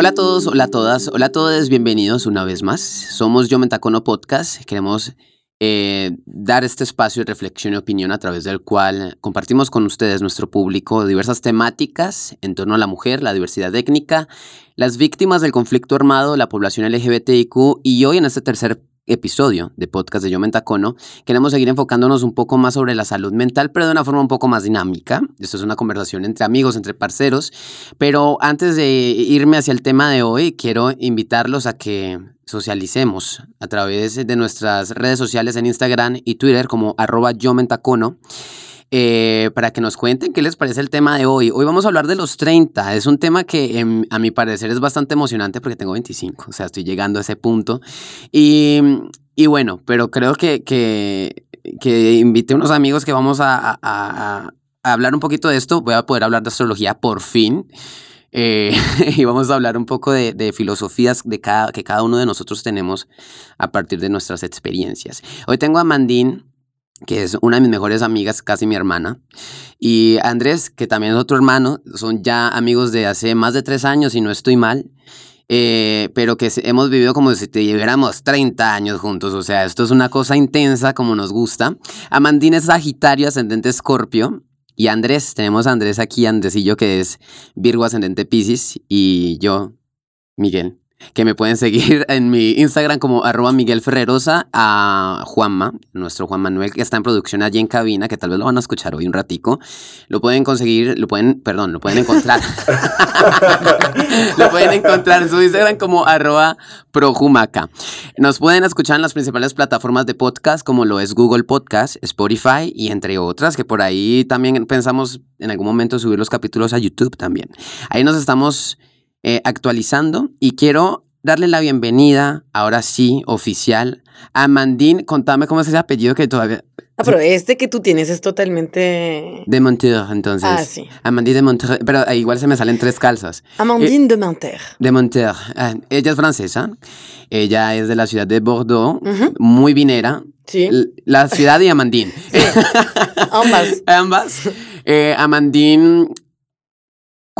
Hola a todos, hola a todas, hola a todos, bienvenidos una vez más. Somos Yo Mentacono Podcast. Queremos eh, dar este espacio de reflexión y opinión a través del cual compartimos con ustedes, nuestro público, diversas temáticas en torno a la mujer, la diversidad étnica, las víctimas del conflicto armado, la población LGBTIQ y hoy en este tercer episodio de podcast de Yo Mentacono, queremos seguir enfocándonos un poco más sobre la salud mental, pero de una forma un poco más dinámica. Esto es una conversación entre amigos, entre parceros. Pero antes de irme hacia el tema de hoy, quiero invitarlos a que socialicemos a través de nuestras redes sociales en Instagram y Twitter como arroba yo mentacono. Eh, para que nos cuenten qué les parece el tema de hoy. Hoy vamos a hablar de los 30. Es un tema que em, a mi parecer es bastante emocionante porque tengo 25, o sea, estoy llegando a ese punto. Y, y bueno, pero creo que, que, que invité a unos amigos que vamos a, a, hablar un poquito de esto. Voy a poder hablar de astrología por fin. Eh, y vamos a hablar un poco de, de, filosofías de cada, que cada uno de nosotros tenemos a partir de nuestras experiencias. Hoy tengo a Mandín, que es una de mis mejores amigas, casi mi hermana, y Andrés, que también es otro hermano, son ya amigos de hace más de tres años, y no estoy mal, eh, pero que hemos vivido como si te lleváramos 30 años juntos, o sea, esto es una cosa intensa como nos gusta. Amandine es Sagitario, ascendente Escorpio, y Andrés, tenemos a Andrés aquí, Andresillo, que es Virgo, ascendente Pisces, y yo, Miguel, que me pueden seguir en mi Instagram como arroba Miguel Ferrerosa, a Juanma, nuestro Juan Manuel, que está en producción allí en cabina, que tal vez lo van a escuchar hoy un ratico. Lo pueden conseguir, lo pueden, perdón, lo pueden encontrar. lo pueden encontrar en su Instagram como arroba projumaca. Nos pueden escuchar en las principales plataformas de podcast, como lo es Google Podcast, Spotify y entre otras, que por ahí también pensamos en algún momento subir los capítulos a YouTube también. Ahí nos estamos eh, actualizando y quiero darle la bienvenida, ahora sí, oficial, a Mandín. Contame cómo es ese apellido que todavía... Ah, pero este que tú tienes es totalmente... De Monteur, entonces. Ah, sí. Amandine de Monteur, pero igual se me salen tres calzas. Amandine eh, de Monteur. De Monteur. Ah, ella es francesa. Ella es de la ciudad de Bordeaux, uh -huh. muy vinera. Sí. La ciudad de Amandine. Sí. Ambas. Ambas. Eh, Amandine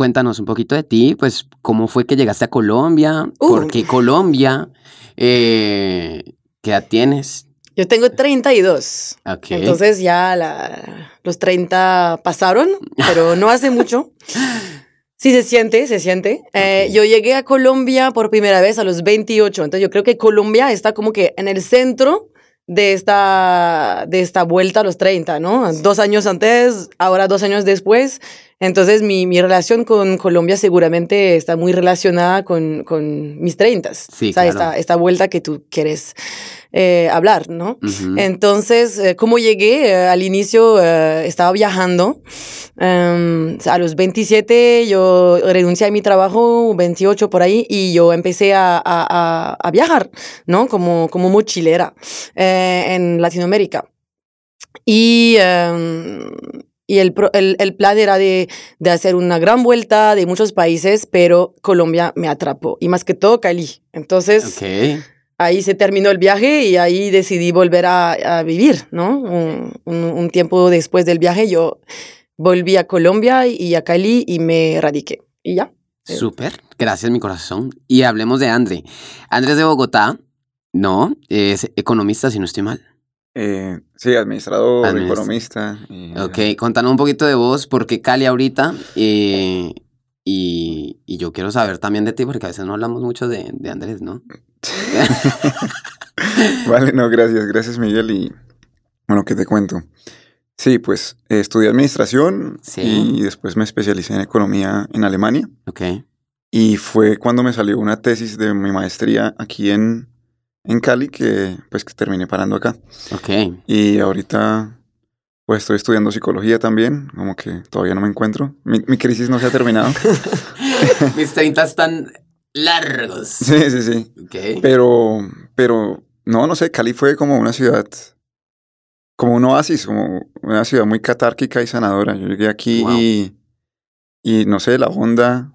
cuéntanos un poquito de ti, pues cómo fue que llegaste a Colombia, uh. por qué Colombia, eh, qué edad tienes. Yo tengo 32. Okay. Entonces ya la, los 30 pasaron, pero no hace mucho. Sí, se siente, se siente. Okay. Eh, yo llegué a Colombia por primera vez a los 28, entonces yo creo que Colombia está como que en el centro de esta, de esta vuelta a los 30, ¿no? Dos años antes, ahora dos años después. Entonces, mi, mi relación con Colombia seguramente está muy relacionada con, con mis 30. Sí, o sea, claro. esta, esta vuelta que tú quieres eh, hablar, ¿no? Uh -huh. Entonces, eh, ¿cómo llegué? Eh, al inicio estaba viajando. Um, a los 27 yo renuncié a mi trabajo, 28 por ahí, y yo empecé a, a, a viajar, ¿no? Como, como mochilera en Latinoamérica. Y... Um, y el, el, el, plan era de, de, hacer una gran vuelta de muchos países, pero Colombia me atrapó, y más que todo Cali. Entonces, okay. ahí se terminó el viaje y ahí decidí volver a, a vivir, ¿no? Un, un, un, tiempo después del viaje yo volví a Colombia y a Cali y me radiqué. Y ya. Súper, gracias mi corazón. Y hablemos de André. Andrés de Bogotá, no, es economista si no estoy mal. Eh, sí, administrador, Administ economista. Y, ok, contanos un poquito de vos, ¿por qué Cali ahorita? Eh, y, y, yo quiero saber también de ti, porque a veces no hablamos mucho de, de Andrés, ¿no? vale, no, gracias, gracias Miguel. Y bueno, ¿qué te cuento? Sí, pues estudié administración sí. y después me especialicé en economía en Alemania. Ok. Y fue cuando me salió una tesis de mi maestría aquí en, en Cali que pues que terminé parando acá. Ok. Y ahorita pues estoy estudiando psicología también, como que todavía no me encuentro. Mi, mi crisis no se ha terminado. Mis 30 están largos. Sí, sí, sí. Ok. Pero, pero, no, no sé, Cali fue como una ciudad, como un oasis, como una ciudad muy catárquica y sanadora. Yo llegué aquí wow. y, y no sé, la onda.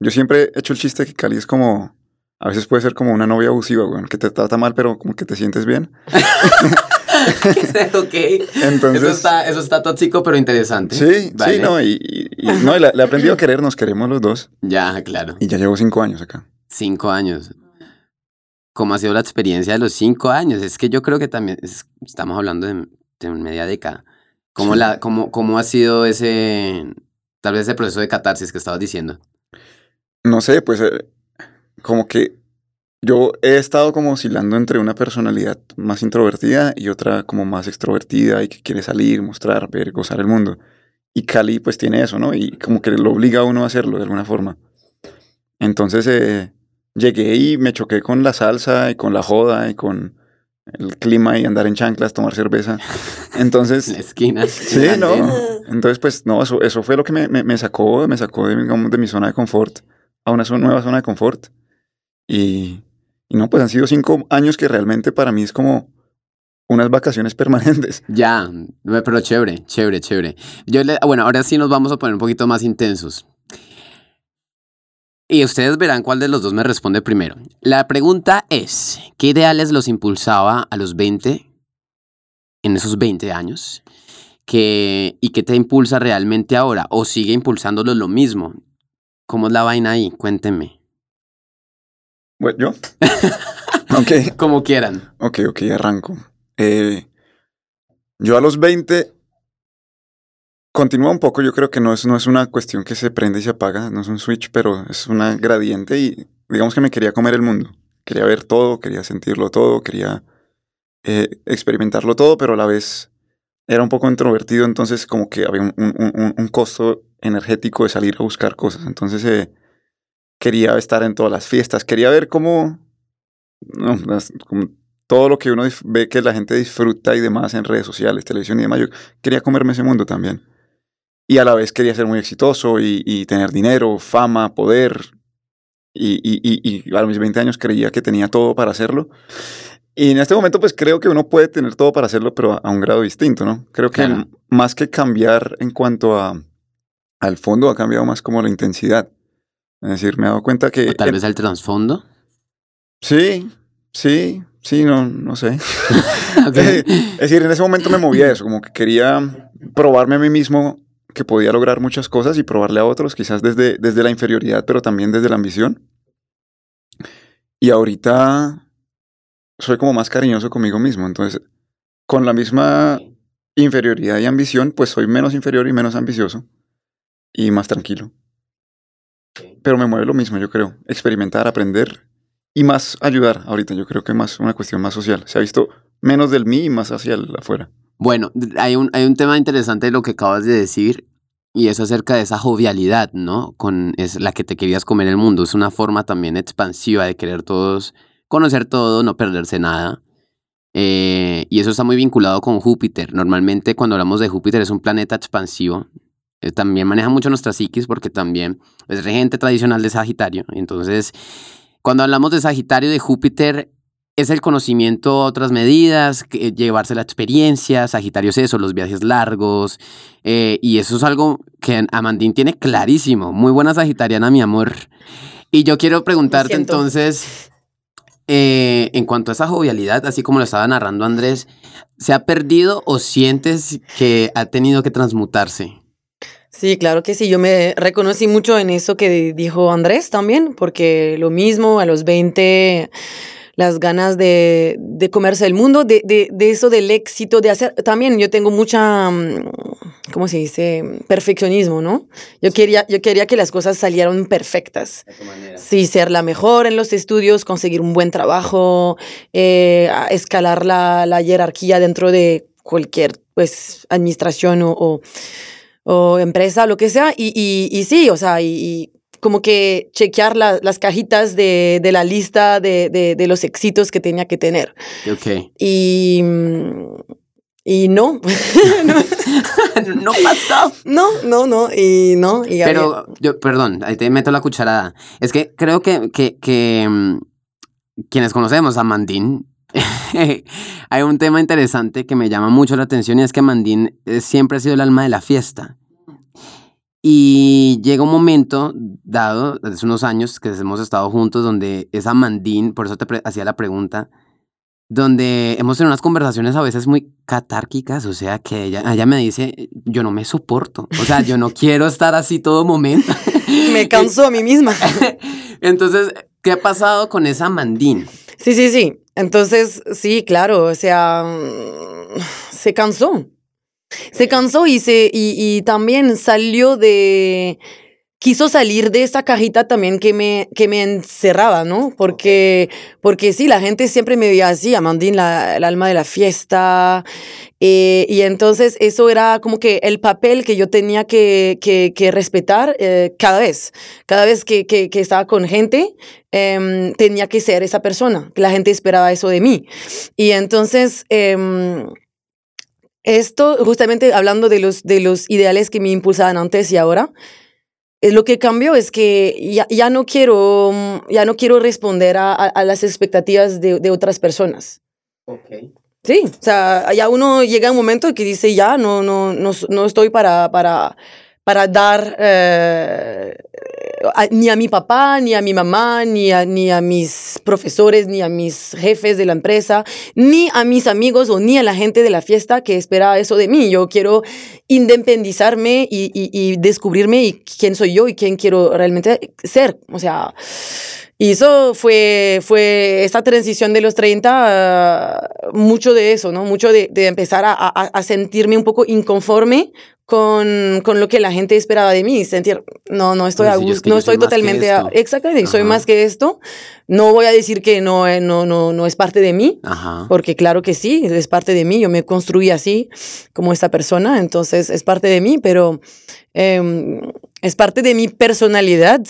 Yo siempre he hecho el chiste que Cali es como a veces puede ser como una novia abusiva, güey, que te trata mal, pero como que te sientes bien. ok. Entonces, eso, está, eso está tóxico, pero interesante. Sí, sí, no, y, no, le, he aprendido a querer, nos queremos los dos. Ya, claro. Y ya llevo cinco años acá. Cinco años. ¿Cómo ha sido la experiencia de los cinco años? Es que yo creo que también estamos hablando de, de, media década. ¿Cómo, la, cómo, ¿Cómo ha sido ese, tal vez ese proceso de catarsis que estabas diciendo? No sé, pues eh, como que yo he estado como oscilando entre una personalidad más introvertida y otra como más extrovertida y que quiere salir, mostrar, ver, gozar el mundo. Y Cali pues tiene eso, ¿no? Y como que lo obliga a uno a hacerlo de alguna forma. Entonces eh, llegué y me choqué con la salsa y con la joda y con el clima y andar en chanclas, tomar cerveza. Entonces... la esquina. Sí, no. Entonces pues no, eso, eso fue lo que me, me, sacó, me sacó de, de mi zona de confort a una nueva zona de confort. Y, no, pues han sido cinco años que realmente para mí es como unas vacaciones permanentes. Ya, pero chévere, chévere, chévere. Yo le, bueno, ahora sí nos vamos a poner un poquito más intensos. Y ustedes verán cuál de los dos me responde primero. La pregunta es, ¿qué ideales los impulsaba a los 20, en esos 20 años? ¿Qué, ¿Y qué te impulsa realmente ahora? ¿O sigue impulsándolo lo mismo? ¿Cómo es la vaina ahí? Cuéntenme. Bueno, ¿Yo? ok. Como quieran. Ok, ok, arranco. Eh, yo a los 20 continúa un poco, yo creo que no es, no es una cuestión que se prende y se apaga, no es un switch, pero es una gradiente y digamos que me quería comer el mundo. Quería ver todo, quería sentirlo todo, quería eh, experimentarlo todo, pero a la vez era un poco introvertido, entonces como que había un, un, un costo energético de salir a buscar cosas. Entonces eh, quería estar en todas las fiestas, quería ver cómo, todo lo que uno ve que la gente disfruta y demás en redes sociales, televisión y demás. Yo quería comerme ese mundo también. Y a la vez quería ser muy exitoso y, tener dinero, fama, poder. Y, y, a mis 20 años creía que tenía todo para hacerlo. Y en este momento, pues creo que uno puede tener todo para hacerlo, pero a un grado distinto, ¿no? Creo que más que cambiar en cuanto a, al fondo, ha cambiado más como la intensidad. Es decir, me he dado cuenta que... tal vez al trasfondo. Sí, sí, sí, no, no sé. es decir, en ese momento me movía eso, como que quería probarme a mí mismo que podía lograr muchas cosas y probarle a otros, quizás desde, desde la inferioridad, pero también desde la ambición. Y ahorita soy como más cariñoso conmigo mismo, entonces con la misma inferioridad y ambición, pues soy menos inferior y menos ambicioso y más tranquilo. Pero me mueve lo mismo, yo creo. Experimentar, aprender y más ayudar ahorita. Yo creo que más una cuestión más social. Se ha visto menos del mí y más hacia el afuera. Bueno, hay un, hay un tema interesante de lo que acabas de decir y es acerca de esa jovialidad, ¿no? Con es la que te querías comer el mundo. Es una forma también expansiva de querer todos, conocer todo, no perderse nada. Eh, y eso está muy vinculado con Júpiter. Normalmente cuando hablamos de Júpiter es un planeta expansivo, eh, también maneja mucho nuestra psiquis porque también es regente tradicional de Sagitario. Entonces, cuando hablamos de Sagitario, de Júpiter, es el conocimiento otras medidas, llevarse la experiencia, Sagitario es eso, los viajes largos, eh, y eso es algo que Amandín tiene clarísimo. Muy buena Sagitariana, mi amor. Y yo quiero preguntarte entonces, eh, en cuanto a esa jovialidad, así como lo estaba narrando Andrés, ¿se ha perdido o sientes que ha tenido que transmutarse? Sí, claro que sí. Yo me reconocí mucho en eso que dijo Andrés también, porque lo mismo a los 20 las ganas de, de comerse el mundo, de, de, de, eso del éxito, de hacer, también yo tengo mucha, mm, ¿cómo se dice? Perfeccionismo, ¿no? Yo quería, yo quería que las cosas salieran perfectas. Sí, ser la mejor en los estudios, conseguir un buen trabajo, eh, escalar la, la, jerarquía dentro de cualquier, pues, administración o, o o empresa, lo que sea, y, y, y sí, o sea, y, como que chequear las cajitas de, de la lista de, de, de, los éxitos que tenía que tener. Ok. Y, y no. no pasó. No, no, no, y no. Y Pero, yo, perdón, ahí te meto la cucharada. Es que creo que, que, que mm, quienes conocemos a Mandín, hay un tema interesante que me llama mucho la atención y es que Mandín eh, siempre ha sido el alma de la fiesta. Y llega un momento dado, hace unos años que hemos estado juntos, donde esa Mandín, por eso te hacía la pregunta, donde hemos tenido unas conversaciones a veces muy catárquicas, o sea, que ella, ella me dice, yo no me soporto, o sea, yo no quiero estar así todo momento. me canso a mí misma. Entonces, ¿qué ha pasado con esa mandín? Sí, sí, sí. Entonces, sí, claro, o sea, se cansó. Se cansó y, se, y, y también salió de, quiso salir de esa cajita también que me, que me encerraba, ¿no? Porque, porque sí, la gente siempre me veía así, Amandine, la, el alma de la fiesta. Eh, y entonces eso era como que el papel que yo tenía que, que, que respetar eh, cada vez. Cada vez que, que, que estaba con gente, eh, tenía que ser esa persona. La gente esperaba eso de mí. Y entonces... Em, esto, justamente hablando de los, de los ideales que me impulsaban antes y ahora, lo que cambió es que ya, ya, no, quiero, ya no quiero responder a, a, a las expectativas de, de, otras personas. Okay. Sí, o sea, ya uno llega a un momento que dice, ya, no, no, no, no estoy para, para, para dar eh, ni a mi papá, ni a mi mamá, ni a, ni a mis profesores, ni a mis jefes de la empresa, ni a mis amigos o ni a la gente de la fiesta que espera eso de mí. Yo quiero independizarme y, y, y descubrirme y quién soy yo y quién quiero realmente ser. O sea, y eso fue, fue esta transición de los 30, uh, mucho de eso, ¿no? Mucho de, de empezar a, a, a, sentirme un poco inconforme con, con lo que la gente esperaba de mí, sentir, no, no estoy, a gusto, es que no estoy totalmente, a, exactamente, Ajá. soy más que esto, no voy a decir que no, eh, no, no, no es parte de mí, Ajá. porque claro que sí, es parte de mí, yo me construí así como esta persona, entonces es parte de mí, pero eh, es parte de mi personalidad,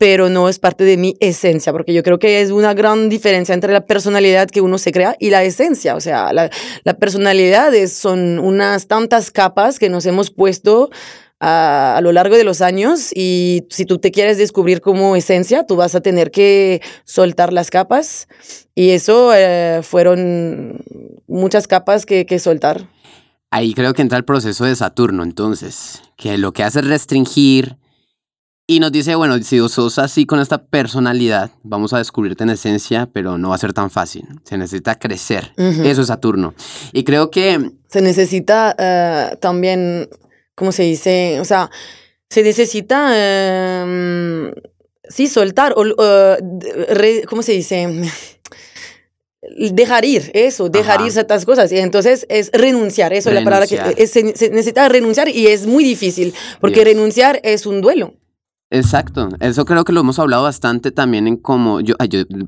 pero no es parte de mi esencia, porque yo creo que es una gran diferencia entre la personalidad que uno se crea y la esencia. O sea, la, la personalidad es, son unas tantas capas que nos hemos puesto a, a, lo largo de los años y si tú te quieres descubrir como esencia, tú vas a tener que soltar las capas y eso eh, fueron muchas capas que, que soltar. Ahí creo que entra el proceso de Saturno, entonces, que lo que hace es restringir, y nos dice, bueno, si sos así con esta personalidad, vamos a descubrirte en esencia, pero no va a ser tan fácil. Se necesita crecer. Uh -huh. Eso es Saturno. Y creo que... Se necesita uh, también, ¿cómo se dice? O sea, se necesita, uh, sí, soltar, o, re, ¿cómo se dice? dejar ir, eso, dejar Ajá. ir ciertas cosas. Y entonces es renunciar, eso renunciar. es la palabra que es, se, se, necesita renunciar y es muy difícil, porque renunciar es un duelo. Exacto, eso creo que lo hemos hablado bastante también en como, yo,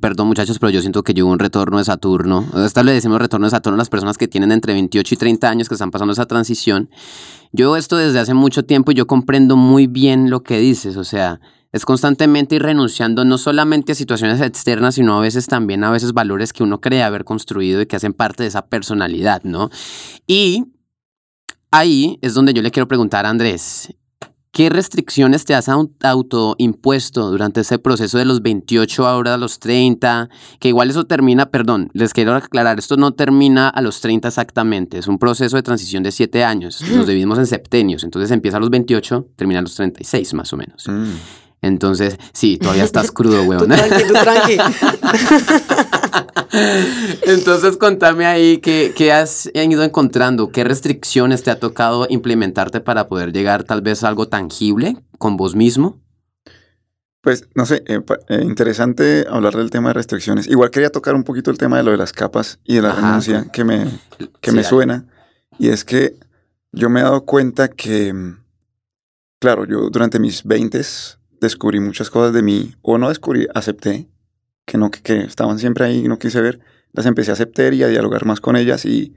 perdón muchachos, pero yo siento que yo un retorno de Saturno, esta le decimos retorno de Saturno a las personas que tienen entre 28 y 30 años que están pasando esa transición. Yo esto desde hace mucho tiempo y yo comprendo muy bien lo que dices, o sea, es constantemente ir renunciando no solamente a situaciones externas, sino a veces también a veces valores que uno cree haber construido y que hacen parte de esa personalidad, ¿no? Y ahí es donde yo le quiero preguntar a Andrés, ¿Qué restricciones te has autoimpuesto durante ese proceso de los 28 ahora a los 30? Que igual eso termina, perdón, les quiero aclarar, esto no termina a los 30 exactamente, es un proceso de transición de 7 años, nos dividimos en septenios, entonces empieza a los 28, termina a los 36 más o menos. Mm. Entonces, sí, todavía estás crudo, weón. tú tranqui, tú tranqui. Entonces, contame ahí qué, qué, has ido encontrando, qué restricciones te ha tocado implementarte para poder llegar tal vez a algo tangible con vos mismo. Pues, no sé, eh, eh, interesante hablar del tema de restricciones. Igual quería tocar un poquito el tema de lo de las capas y de la Ajá, renuncia que me, que sí, me suena. Y es que yo me he dado cuenta que, claro, yo durante mis 20 descubrí muchas cosas de mí, o no descubrí, acepté, que, no, que, que estaban siempre ahí y no quise ver, las empecé a aceptar y a dialogar más con ellas y,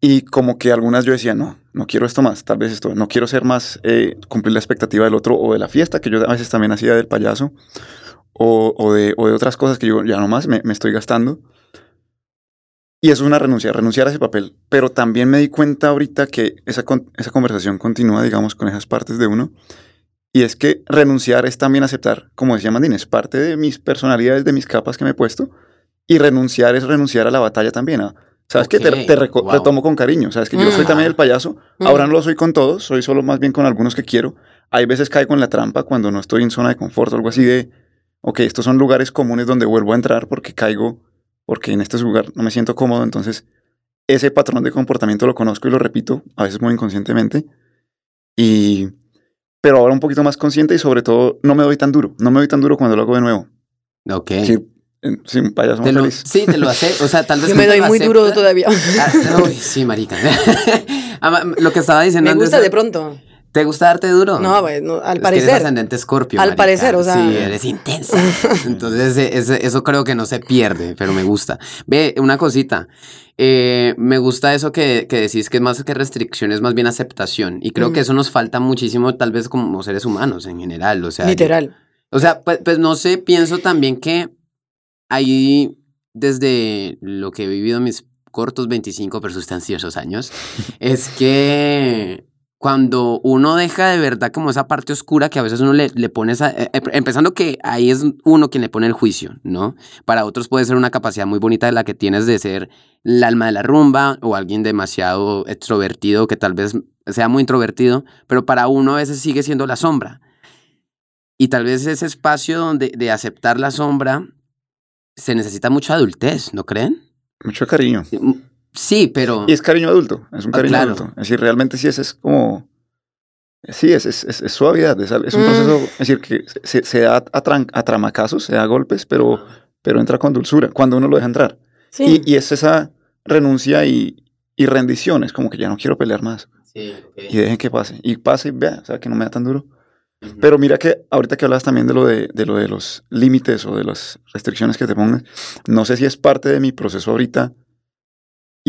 y como que algunas yo decía, no, no quiero esto más, tal vez esto, no quiero ser más, eh, cumplir la expectativa del otro o de la fiesta, que yo a veces también hacía del payaso, o, o, de, o de, otras cosas que yo ya nomás me, me estoy gastando. Y eso es una renuncia, renunciar a ese papel. Pero también me di cuenta ahorita que esa, esa conversación continúa, digamos, con esas partes de uno. Y es que renunciar es también aceptar, como decía Mandín, es parte de mis personalidades, de mis capas que me he puesto. Y renunciar es renunciar a la batalla también. ¿ah? ¿Sabes okay. que te, te, wow. te, tomo con cariño? ¿Sabes que yo soy también el payaso? Ahora no lo soy con todos, soy solo más bien con algunos que quiero. Hay veces caigo en la trampa cuando no estoy en zona de confort o algo así de, ok, estos son lugares comunes donde vuelvo a entrar porque caigo porque en este lugar no me siento cómodo, entonces ese patrón de comportamiento lo conozco y lo repito, a veces muy inconscientemente, y, pero ahora un poquito más consciente y sobre todo no me doy tan duro, no me doy tan duro cuando lo hago de nuevo. Ok. Sí, sí un payaso Te lo- feliz. sí, te lo hace, o sea, tal vez Yo no me doy muy duro todavía. Ah, sí, marica. Lo que estaba diciendo Me antes gusta de pronto. ¿Te gusta darte duro? No, pues, no, al Es que eres parecer. ascendente escorpio. Al marica. parecer, o sea- Sí, eres intensa. Entonces, eso creo que no se pierde, pero me gusta. Ve, una cosita. eh, me gusta eso que, que decís que es más que restricción, es más bien aceptación. Y creo Mm. que eso nos falta muchísimo, tal vez como seres humanos en general. O sea, yo- Literal. o sea, pues, pues no sé, pienso también que ahí, desde lo que he vivido mis cortos 25 pero sustanciosos años, es que cuando uno deja de verdad como esa parte oscura que a veces uno le, le pone esa... eh, eh, empezando que ahí es uno quien le pone el juicio, ¿no? Para otros puede ser una capacidad muy bonita de la que tienes de ser el alma de la rumba o alguien demasiado extrovertido que tal vez sea muy introvertido, pero para uno a veces sigue siendo la sombra. Y tal vez ese espacio donde de aceptar la sombra se necesita mucha adultez, ¿no creen? Mucho cariño. Sí, pero... Y es cariño adulto, es un Ah, cariño claro. adulto. Es decir, realmente sí es, es como... Sí, es, es, suavidad, es, es un Mm. proceso, es decir, que se, se da a, tran- a tramacazos, se da a golpes, pero, pero entra con dulzura, cuando uno lo deja entrar. Sí. Y, y es esa renuncia y, y rendición, es como que ya no quiero pelear más. Sí, Y dejen que pase. Y pase y vea, o sea, que no me da tan duro. Pero mira que ahorita que hablabas también de lo de, de lo de los límites o de las restricciones que te pongas, no sé si es parte de mi proceso ahorita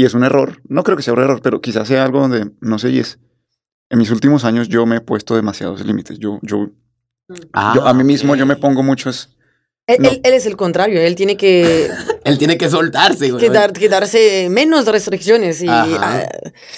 y es un error. No creo que sea un error, pero quizás sea algo donde, no sé, y es, en mis últimos años yo me he puesto demasiados límites. Yo, yo, Ah, yo a mí mismo yo me pongo muchos... Él, no. él- él es el contrario, él tiene que, Él tiene que soltarse, güey. que, dar- que darse menos restricciones y ah,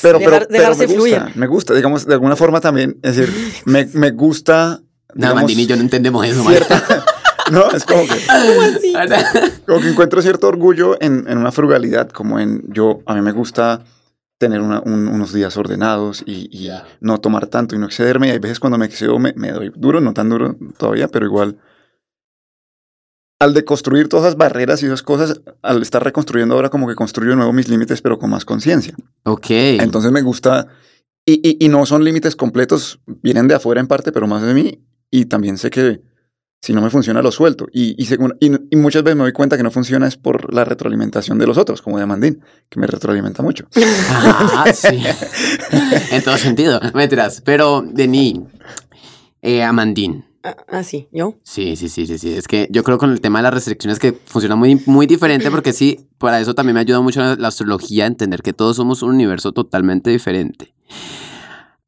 Pero, pero, dejar- pero dejarse me fluir. gusta, me gusta, digamos, de alguna forma también, es decir, me, me gusta... No, Mandini y yo no entendemos eso, cierta- No, es como que... ¿Cómo así? Como que encuentro cierto orgullo en, en una frugalidad, como en yo, a mí me gusta tener una- un- unos días ordenados y, no tomar tanto y no excederme. Y hay veces cuando me excedo me, me doy duro, no tan duro todavía, pero igual. Al deconstruir todas esas barreras y esas cosas, al estar reconstruyendo ahora como que construyo de nuevo mis límites, pero con más conciencia. ok. Entonces me gusta, y, y, y no son límites completos, vienen de afuera en parte, pero más de mí, y también sé que si no me funciona lo suelto. Y, y, según- y, y muchas veces me doy cuenta que no funciona es por la retroalimentación de los otros, como de Amandín, que me retroalimenta mucho. Ah, sí. en todo sentido. Mentiras. Pero, Denis, eh, Amandín. Ah, ah, sí, yo. Sí, sí, sí, sí, sí. Es que yo creo con el tema de las restricciones que funciona muy, muy diferente porque sí, para eso también me ayuda mucho la, la astrología a entender que todos somos un universo totalmente diferente.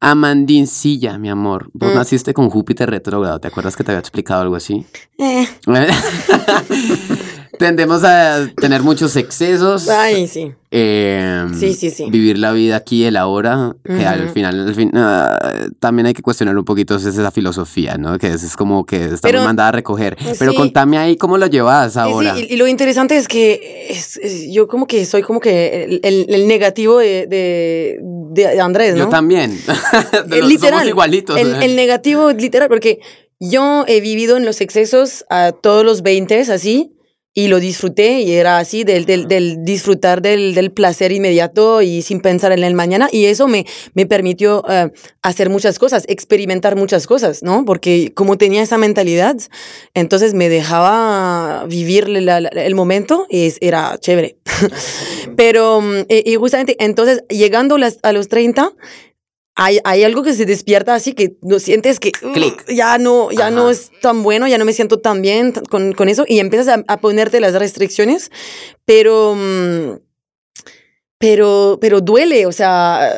Amandincilla, mi amor. Vos Mm. naciste con Júpiter retrógrado. ¿Te acuerdas que te había explicado algo así? Eh, Tendemos a tener muchos excesos. ay, sí. eh, Sí, sí, sí. Vivir la vida aquí y el ahora, que al final, al fin, ah, también hay que cuestionar un poquito esa esa filosofía, ¿no? Que es, es como que estamos Pero- mandada a recoger. Pero sí. contame ahí cómo lo llevas ahora. sí, y, y lo interesante es que es- es- yo como que soy como que el, el- el negativo de, de, de Andrés, ¿no? Yo también. Eh, literal. Somos igualitos. El, el negativo, literal, porque yo he vivido en los excesos a todos los 20 así y lo disfruté y era así del, del, del disfrutar del, del placer inmediato y sin pensar en el mañana y eso me, me permitió eh, hacer muchas cosas, experimentar muchas cosas, ¿no? Porque como tenía esa mentalidad, entonces me dejaba vivir la- la- el momento y es- era chévere. Pero, mm, y, justamente, entonces, llegando a los 30, hay, hay algo que se despierta así que no sientes que uh, ya no ya no es tan bueno, ya no me siento tan bien con, con eso y empiezas a, a ponerte las restricciones, pero mm, pero pero duele, o sea,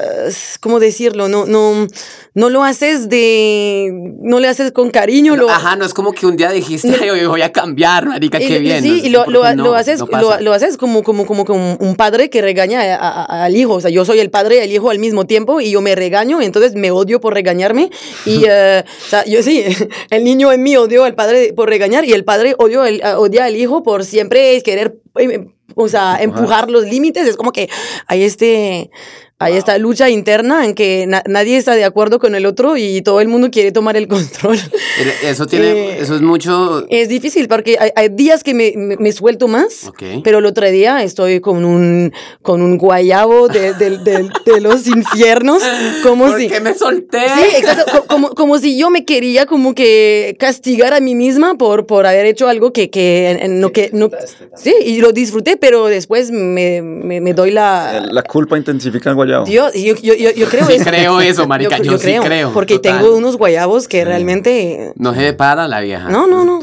¿cómo decirlo? No no no lo haces de no le haces con cariño, lo Ajá, no es como que un día dijiste, "Ay, hoy voy a cambiar, marica, qué bien. Sí, No y lo, lo, lo no, haces, no lo, lo haces como, como, como, como un padre que regaña a- a- al hijo. O sea, yo soy el padre y el hijo al mismo tiempo y yo me regaño, entonces me odio por regañarme. Y, eh, o sea, yo sí, el niño en mí odió al padre por regañar y el padre odió el, odia al hijo por siempre querer, eh, o sea, empujar los límites. Es como que hay este, hay esta lucha interna en que nadie está de acuerdo con el otro y todo el mundo quiere tomar el control. Eso tiene, eh, eso es mucho... Es difícil porque hay, días que me, me, suelto más, pero el otro día estoy con un, con un guayabo de, de, de, los infiernos, como si... que me solté. Sí, exacto, como, como si yo me quería como que castigar a mí misma por, por haber hecho algo que, que no... Que, no sí, y lo disfruté, pero después me, me, me doy la... La culpa intensifica el guayabo. Yo, yo, yo, yo creo eso. creo eso, marica, yo, sí creo. Porque tengo unos guayabos que realmente... No se para la vieja. No, no, no.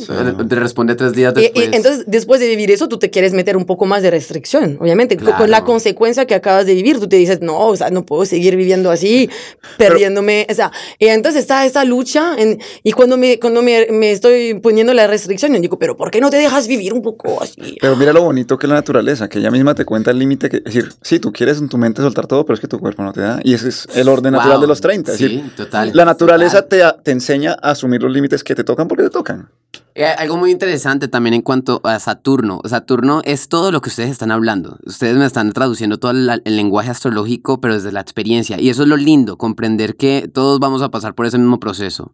Te responde tres días después. Y, entonces, después de vivir eso, tú te quieres meter un poco más de restricción, obviamente. Con la consecuencia que acabas de vivir, tú te dices, no, o sea, no puedo seguir viviendo así, perdiéndome. o sea, y entonces está esa lucha. En, y cuando, me, cuando me, me, estoy poniendo la restricción, yo digo, pero ¿por qué no te dejas vivir un poco así? Pero mira lo bonito que es la naturaleza, que ella misma te cuenta el límite. que Es decir, sí, tú quieres en tu mente soltar todo, pero es que tu cuerpo no te da. Y ese es el orden natural de los 30. sí, total. La naturaleza Te, te enseña a asumir los límites que te tocan porque te tocan. Eh, algo muy interesante también en cuanto a Saturno. Saturno es todo lo que ustedes están hablando. Ustedes me están traduciendo todo el, lenguaje astrológico, pero desde la experiencia. Y eso es lo lindo, comprender que todos vamos a pasar por ese mismo proceso.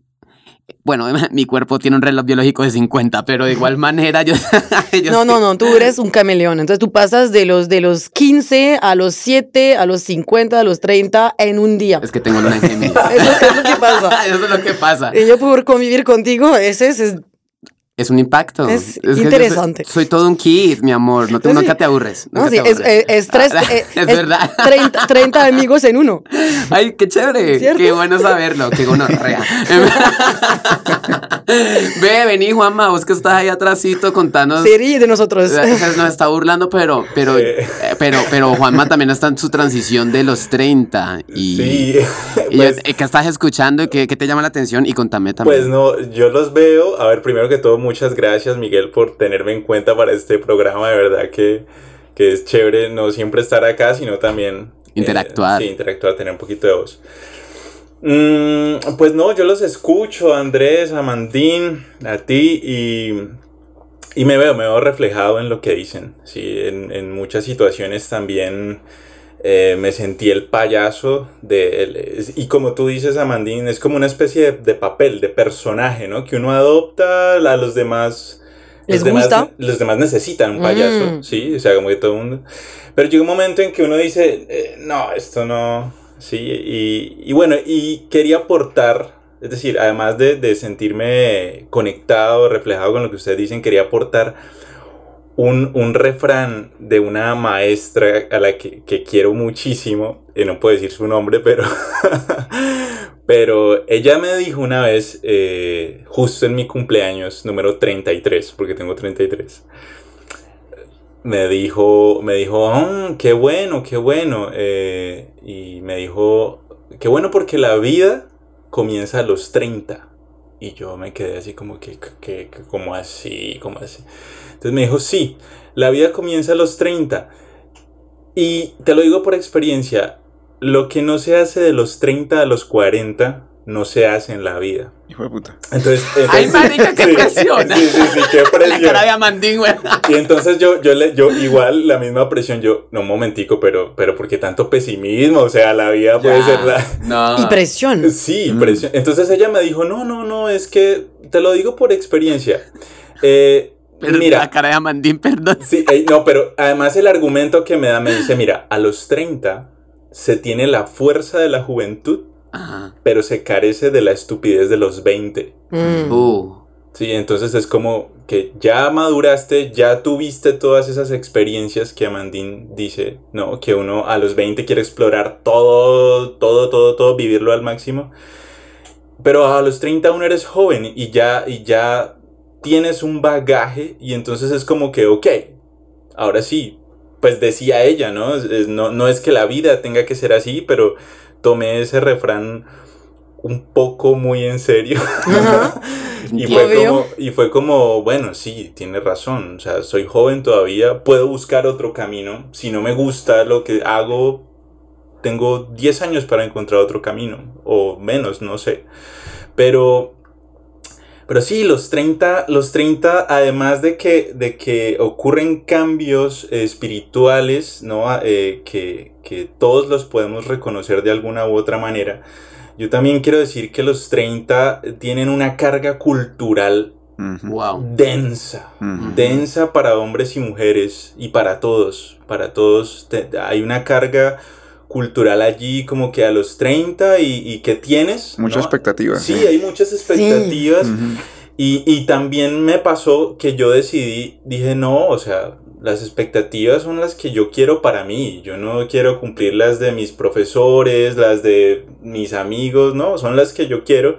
Bueno, mi cuerpo tiene un reloj biológico de 50, pero de igual manera yo... no, no, no, tú eres un cameleón. Entonces tú pasas de los, de los 15 a los 7, a los 50, a los 30 en un día. Es que tengo una Eso es lo que pasa. Eso es lo que pasa. Y yo por convivir contigo, ese es es un impacto. Es, interesante. Soy, todo un kit, mi amor. No te, nunca te aburres. no, sí, Es, es, tres, ah, eh, es, verdad. 30, 30, amigos en uno. Ay, qué chévere. Qué bueno saberlo. Qué gonorrea. Ve, vení, Juanma, vos que estás ahí atrásito, contanos. Sí, de nosotros. Nos está burlando, pero, pero, eh, pero, pero Juanma también está en su transición de los 30. Y, sí. Y pues ¿Qué estás escuchando y qué, qué, te llama la atención? Y contame también. Pues no, yo los veo. A ver, primero que todo, muchas gracias Miguel por tenerme en cuenta para este programa, de verdad que, que es chévere no siempre estar acá, sino también... Eh, interactuar. sí, interactuar, tener un poquito de voz. Mm, pues no, yo los escucho, Andrés, Amandín, a ti y, y me veo, me veo reflejado en lo que dicen. Sí, en, en muchas situaciones también eh, me sentí el payaso de y como tú dices Amandín es como una especie de, papel de personaje no que uno adopta a los demás les los gusta demás, los demás necesitan un payaso mm. sí o sea como que todo el mundo pero llega un momento en que uno dice eh, no esto no sí y, y, bueno y quería aportar es decir además de, de sentirme conectado reflejado con lo que ustedes dicen quería aportar un, un, refrán de una maestra a la que, que quiero muchísimo, y no puedo decir su nombre, pero, pero ella me dijo una vez, eh, justo en mi cumpleaños número 33, porque tengo 33, me dijo, me dijo, oh, qué bueno, qué bueno, eh, y me dijo, qué bueno porque la vida comienza a los 30. Y yo me quedé así como que, que, como así, como así. Entonces me dijo, sí, la vida comienza a los 30. Y te lo digo por experiencia, lo que no se hace de los 30 a los 40 no se hace en la vida. Hijo de puta. Entonces, Ay, marica, qué presión. Sí, sí, sí, qué presión. La cara de Amandín, güey. Y entonces yo, yo, le, yo igual, la misma presión, yo, no, un momentico, pero, pero ¿por qué tanto pesimismo? O sea, la vida puede ser la... No. Y presión. Sí, presión. Entonces ella me dijo, no, no, no, es que te lo digo por experiencia. Eh, mira, la cara de Amandín, perdón. Sí, no, pero además el argumento que me da me dice, mira, a los 30 se tiene la fuerza de la juventud, pero se carece de la estupidez de los 20. Mm. Uh. Sí, entonces es como que ya maduraste, ya tuviste todas esas experiencias que Amandín dice, ¿no? Que uno a los 20 quiere explorar todo, todo, todo, todo, vivirlo al máximo. Pero a los 30 uno eres joven y ya, y ya tienes un bagaje y entonces es como que, ok, ahora sí, pues decía ella, ¿no? no, no es que la vida tenga que ser así, pero tomé ese refrán un poco muy en serio. y, fue como, y fue como, bueno, sí, tiene razón. O sea, soy joven todavía, puedo buscar otro camino. Si no me gusta lo que hago, tengo 10 años para encontrar otro camino. O menos, no sé. Pero Pero sí, los 30, los 30 además de que, de que ocurren cambios espirituales, ¿no? Eh, que, que todos los podemos reconocer de alguna u otra manera, yo también quiero decir que los 30 tienen una carga cultural wow. densa, densa para hombres y mujeres y para todos, para todos. hay una carga cultural allí como que a los 30 y, que tienes. Muchas expectativas. Sí, hay muchas expectativas. y, y, también me pasó que yo decidí, dije, no, o sea, las expectativas son las que yo quiero para mí. Yo no quiero cumplir las de mis profesores, las de mis amigos, no, son las que yo quiero.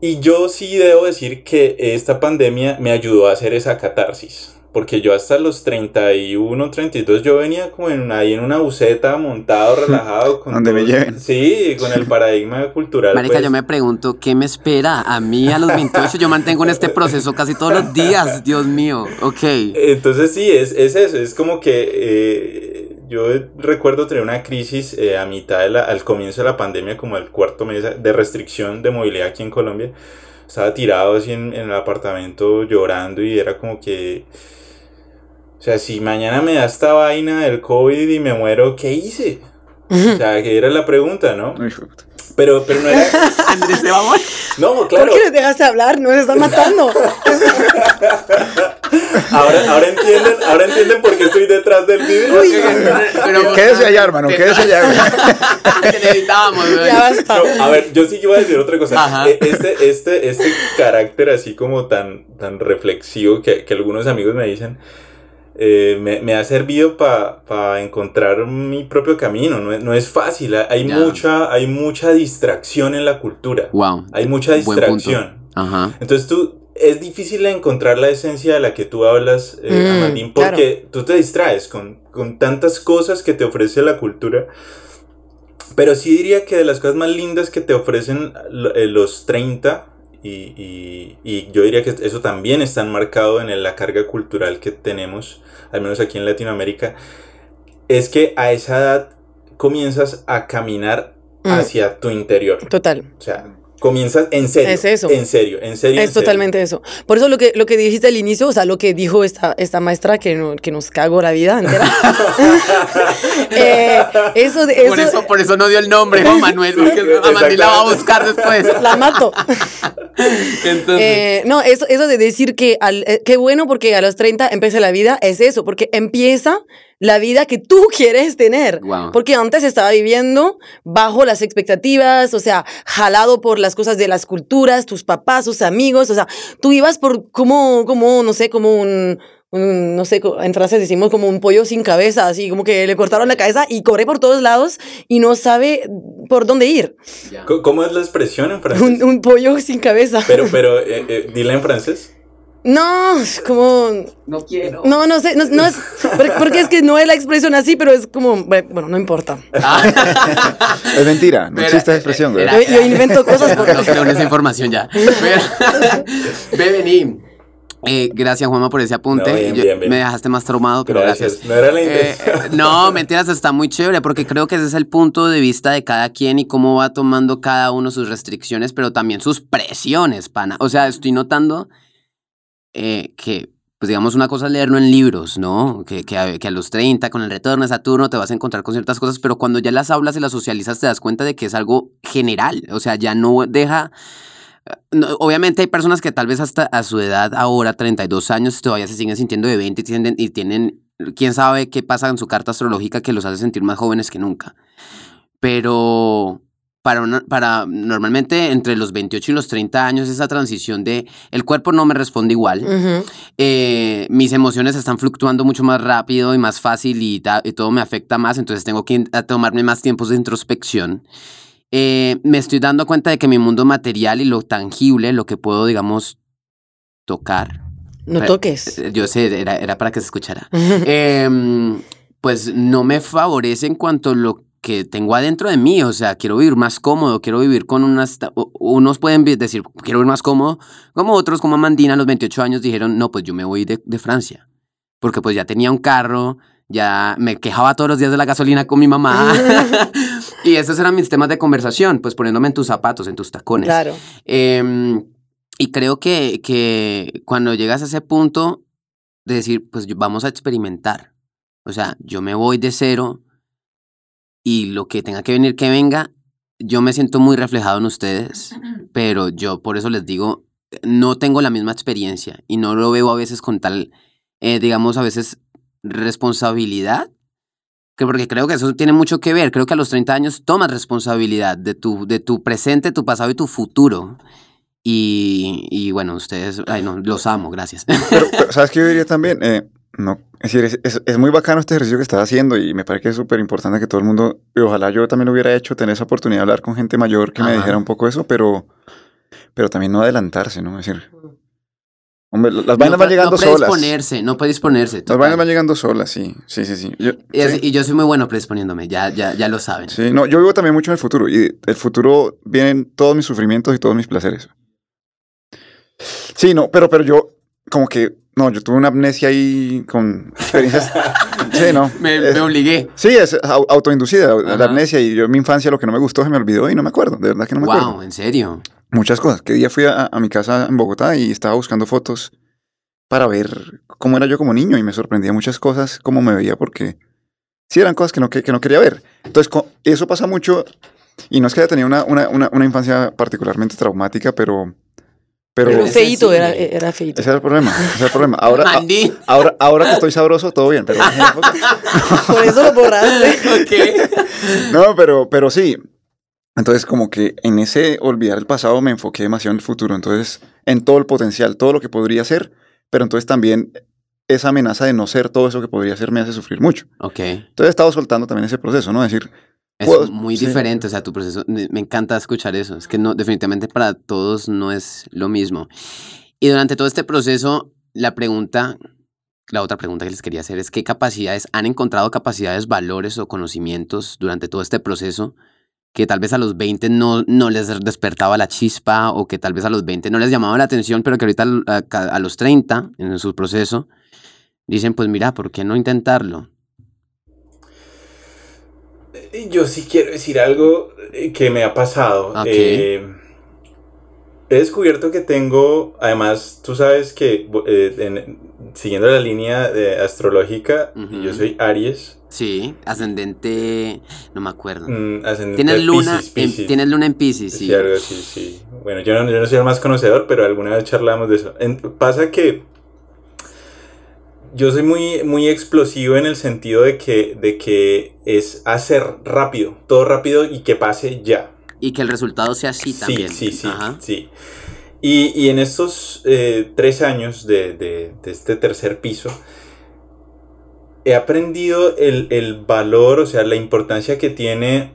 Y yo sí debo decir que esta pandemia me ayudó a hacer esa catarsis porque yo hasta los 31, 32 yo venía como en, ahí en una buceta montado, relajado. Con Donde me lleven. Sí, con el paradigma cultural. Marica, pues. yo me pregunto, ¿qué me espera? A mí a los 28 yo mantengo en este proceso casi todos los días, Dios mío, ok. Entonces sí, es, es eso, es como que eh, yo recuerdo tener una crisis eh, a mitad, de la, al comienzo de la pandemia, como el cuarto mes de restricción de movilidad aquí en Colombia. Estaba tirado así en, en el apartamento llorando y era como que o sea, si mañana me da esta vaina del COVID y me muero, ¿qué hice? O sea, que era la pregunta, ¿no? Pero, pero no era. No, claro. ¿Por qué les dejaste hablar? No se están matando. ahora, ahora, entienden, ahora entienden por qué estoy detrás del vidrio. Pero, quédese allá, hermano, quédese allá. que necesitábamos, Ya basta. a ver, yo sí iba a decir otra cosa. E, este, este, este carácter así como tan, tan reflexivo que, que algunos amigos me dicen eh, me, me, ha servido para encontrar mi propio camino. No es, no es fácil, hay, mucha, hay mucha distracción en la cultura. Wow. Hay mucha distracción. Ajá. Entonces tú, es difícil encontrar la esencia de la que tú hablas, eh, mm, porque tú te distraes con, con tantas cosas que te ofrece la cultura. Pero sí diría que de las cosas más lindas que te ofrecen eh, los 30 y, y, yo diría que eso también está enmarcado en la carga cultural que tenemos, al menos aquí en Latinoamérica, es que a esa edad comienzas a caminar mm. hacia tu interior. Total. O sea, comienzas en serio. Es eso. En serio, en serio. Es totalmente eso. Por eso lo que, lo que dijiste al inicio, o sea, lo que dijo esta, esta maestra que, no, que nos cagó la vida entera. eh, eso, eso, por, eso, por eso no dio el nombre, Juan Manuel, porque la va a buscar después. La mato. Entonces. Eh, no, eso, eso de decir que al, eh, qué bueno porque a los 30 empieza la vida, es eso, porque empieza la vida que tú quieres tener. Porque antes estaba viviendo bajo las expectativas, o sea, jalado por las cosas de las culturas, tus papás, tus amigos, o sea, tú ibas por como, como, no sé, como un, no sé, en francés decimos como un pollo sin cabeza, así como que le cortaron la cabeza y corre por todos lados y no sabe por dónde ir. ¿Cómo es la expresión en francés? Un, pollo sin cabeza. Pero, pero, eh, eh, dile en francés. No, es como. No quiero. No, no sé, no, es. Porque es que no es la expresión así, pero es como. Bueno, no importa. es mentira, no existe esa expresión, güey. Yo, invento cosas por. No creo en esa información ya. Ve, vení. Eh, gracias, Juanma, por ese apunte. Me dejaste más traumado, pero gracias. No era la eh, intención. no, mentiras, está muy chévere, porque creo que ese es el punto de vista de cada quien y cómo va tomando cada uno sus restricciones, pero también sus presiones, pana. O sea, estoy notando eh, que, pues digamos, una cosa es leerlo en libros, ¿no? Que, que, a, que, a, los 30, con el retorno de Saturno, te vas a encontrar con ciertas cosas, pero cuando ya las hablas y las socializas, te das cuenta de que es algo general, o sea, ya no deja... obviamente hay personas que tal vez hasta a su edad, ahora 32 años, todavía se siguen sintiendo de 20 y tienen, y tienen quién sabe qué pasa en su carta astrológica que los hace sentir más jóvenes que nunca. Pero para, para normalmente entre los 28 y los 30 años esa transición de el cuerpo no me responde igual, eh, mis emociones están fluctuando mucho más rápido y más fácil y, todo me afecta más, entonces tengo que tomarme más tiempos de introspección. Eh, me estoy dando cuenta de que mi mundo material y lo tangible, lo que puedo, digamos, tocar. No toques. Eh, yo sé, era, era para que se escuchara. Em, pues no me favorece en cuanto a lo que tengo adentro de mí, o sea, quiero vivir más cómodo, quiero vivir con unas... Unos pueden decir, quiero vivir más cómodo, como otros, como Amandina, a los 28 años, dijeron, no, pues yo me voy de, de Francia, porque pues ya tenía un carro, ya me quejaba todos los días de la gasolina con mi mamá. y esos eran mis temas de conversación, pues poniéndome en tus zapatos, en tus tacones. Claro. Eh, y creo que, que cuando llegas a ese punto de decir, pues vamos a experimentar. O sea, yo me voy de cero y lo que tenga que venir, que venga. Yo me siento muy reflejado en ustedes, pero yo por eso les digo, no tengo la misma experiencia y no lo veo a veces con tal, eh, digamos, a veces responsabilidad, que porque creo que eso tiene mucho que ver. Creo que a los 30 años tomas responsabilidad de tu, de tu presente, tu pasado y tu futuro. Y, y bueno, ustedes, ay, no, los amo, gracias. Pero, ¿sabes qué yo diría también? Eh, no, es decir, es, es, muy bacano este ejercicio que estás haciendo y me parece que es súper importante que todo el mundo, y ojalá yo también lo hubiera hecho, tener esa oportunidad de hablar con gente mayor que me dijera un poco eso, pero, pero también no adelantarse, ¿no? Es decir, hombre, las vainas no, van llegando no solas. predisponerse, no predisponerse. Las vainas van llegando solas, sí, sí, sí, sí. Yo, y, sí. y, yo soy muy bueno predisponiéndome, ya, ya, ya lo saben. Sí, no, yo vivo también mucho en el futuro y el futuro vienen todos mis sufrimientos y todos mis placeres. Sí, no, pero, pero yo como que, no, yo tuve una amnesia ahí con experiencias. sí, no. Me, es, me, obligué. Sí, es autoinducida Ajá. la amnesia y yo en mi infancia lo que no me gustó se me olvidó y no me acuerdo, de verdad que no me wow, acuerdo. Wow, ¿en serio? Muchas cosas. Que día fui a, a, mi casa en Bogotá y estaba buscando fotos para ver cómo era yo como niño y me sorprendía muchas cosas, cómo me veía, porque sí eran cosas que no, que, que no quería ver. Entonces, eso pasa mucho y no es que haya tenido una, una, una, una infancia particularmente traumática, pero pero, pero feito, era, era feito. Ese era el problema, ese era el problema. Ahora, a, ahora, ahora que estoy sabroso, todo bien, pero... Por eso lo borraste. okay. No, pero, pero sí. Entonces, como que en ese olvidar el pasado me enfoqué demasiado en el futuro. Entonces, en todo el potencial, todo lo que podría ser, pero entonces también esa amenaza de no ser todo eso que podría ser me hace sufrir mucho. Ok. Entonces, he estado soltando también ese proceso, ¿no? Es decir, es muy sí. diferente, o sea, tu proceso, me, me, encanta escuchar eso, es que no, definitivamente para todos no es lo mismo. Y durante todo este proceso, la pregunta, la otra pregunta que les quería hacer es, ¿qué capacidades, han encontrado capacidades, valores o conocimientos durante todo este proceso que tal vez a los 20 no, no les despertaba la chispa o que tal vez a los 20 no les llamaba la atención, pero que ahorita a, a los 30, en su proceso, dicen, pues mira, ¿por qué no intentarlo? Yo sí quiero decir algo que me ha pasado. Okay. Eh, he descubierto que tengo, además, tú sabes que eh, en, siguiendo la línea de astrológica, uh -huh. yo soy Aries. Sí, ascendente, no me acuerdo. Mm, ascendente tienes luna, Pisces, Pisces. En, tienes luna en Pisces, sí. Sí, algo así, sí. Bueno, yo no, yo no soy el más conocedor, pero alguna vez charlamos de eso. En, pasa que yo soy muy, muy explosivo en el sentido de que, de que es hacer rápido, todo rápido y que pase ya. Y que el resultado sea así sí, también. Sí, sí, Ajá. sí. Y, y, en estos eh, tres años de, de, de, este tercer piso, he aprendido el, el valor, o sea, la importancia que tiene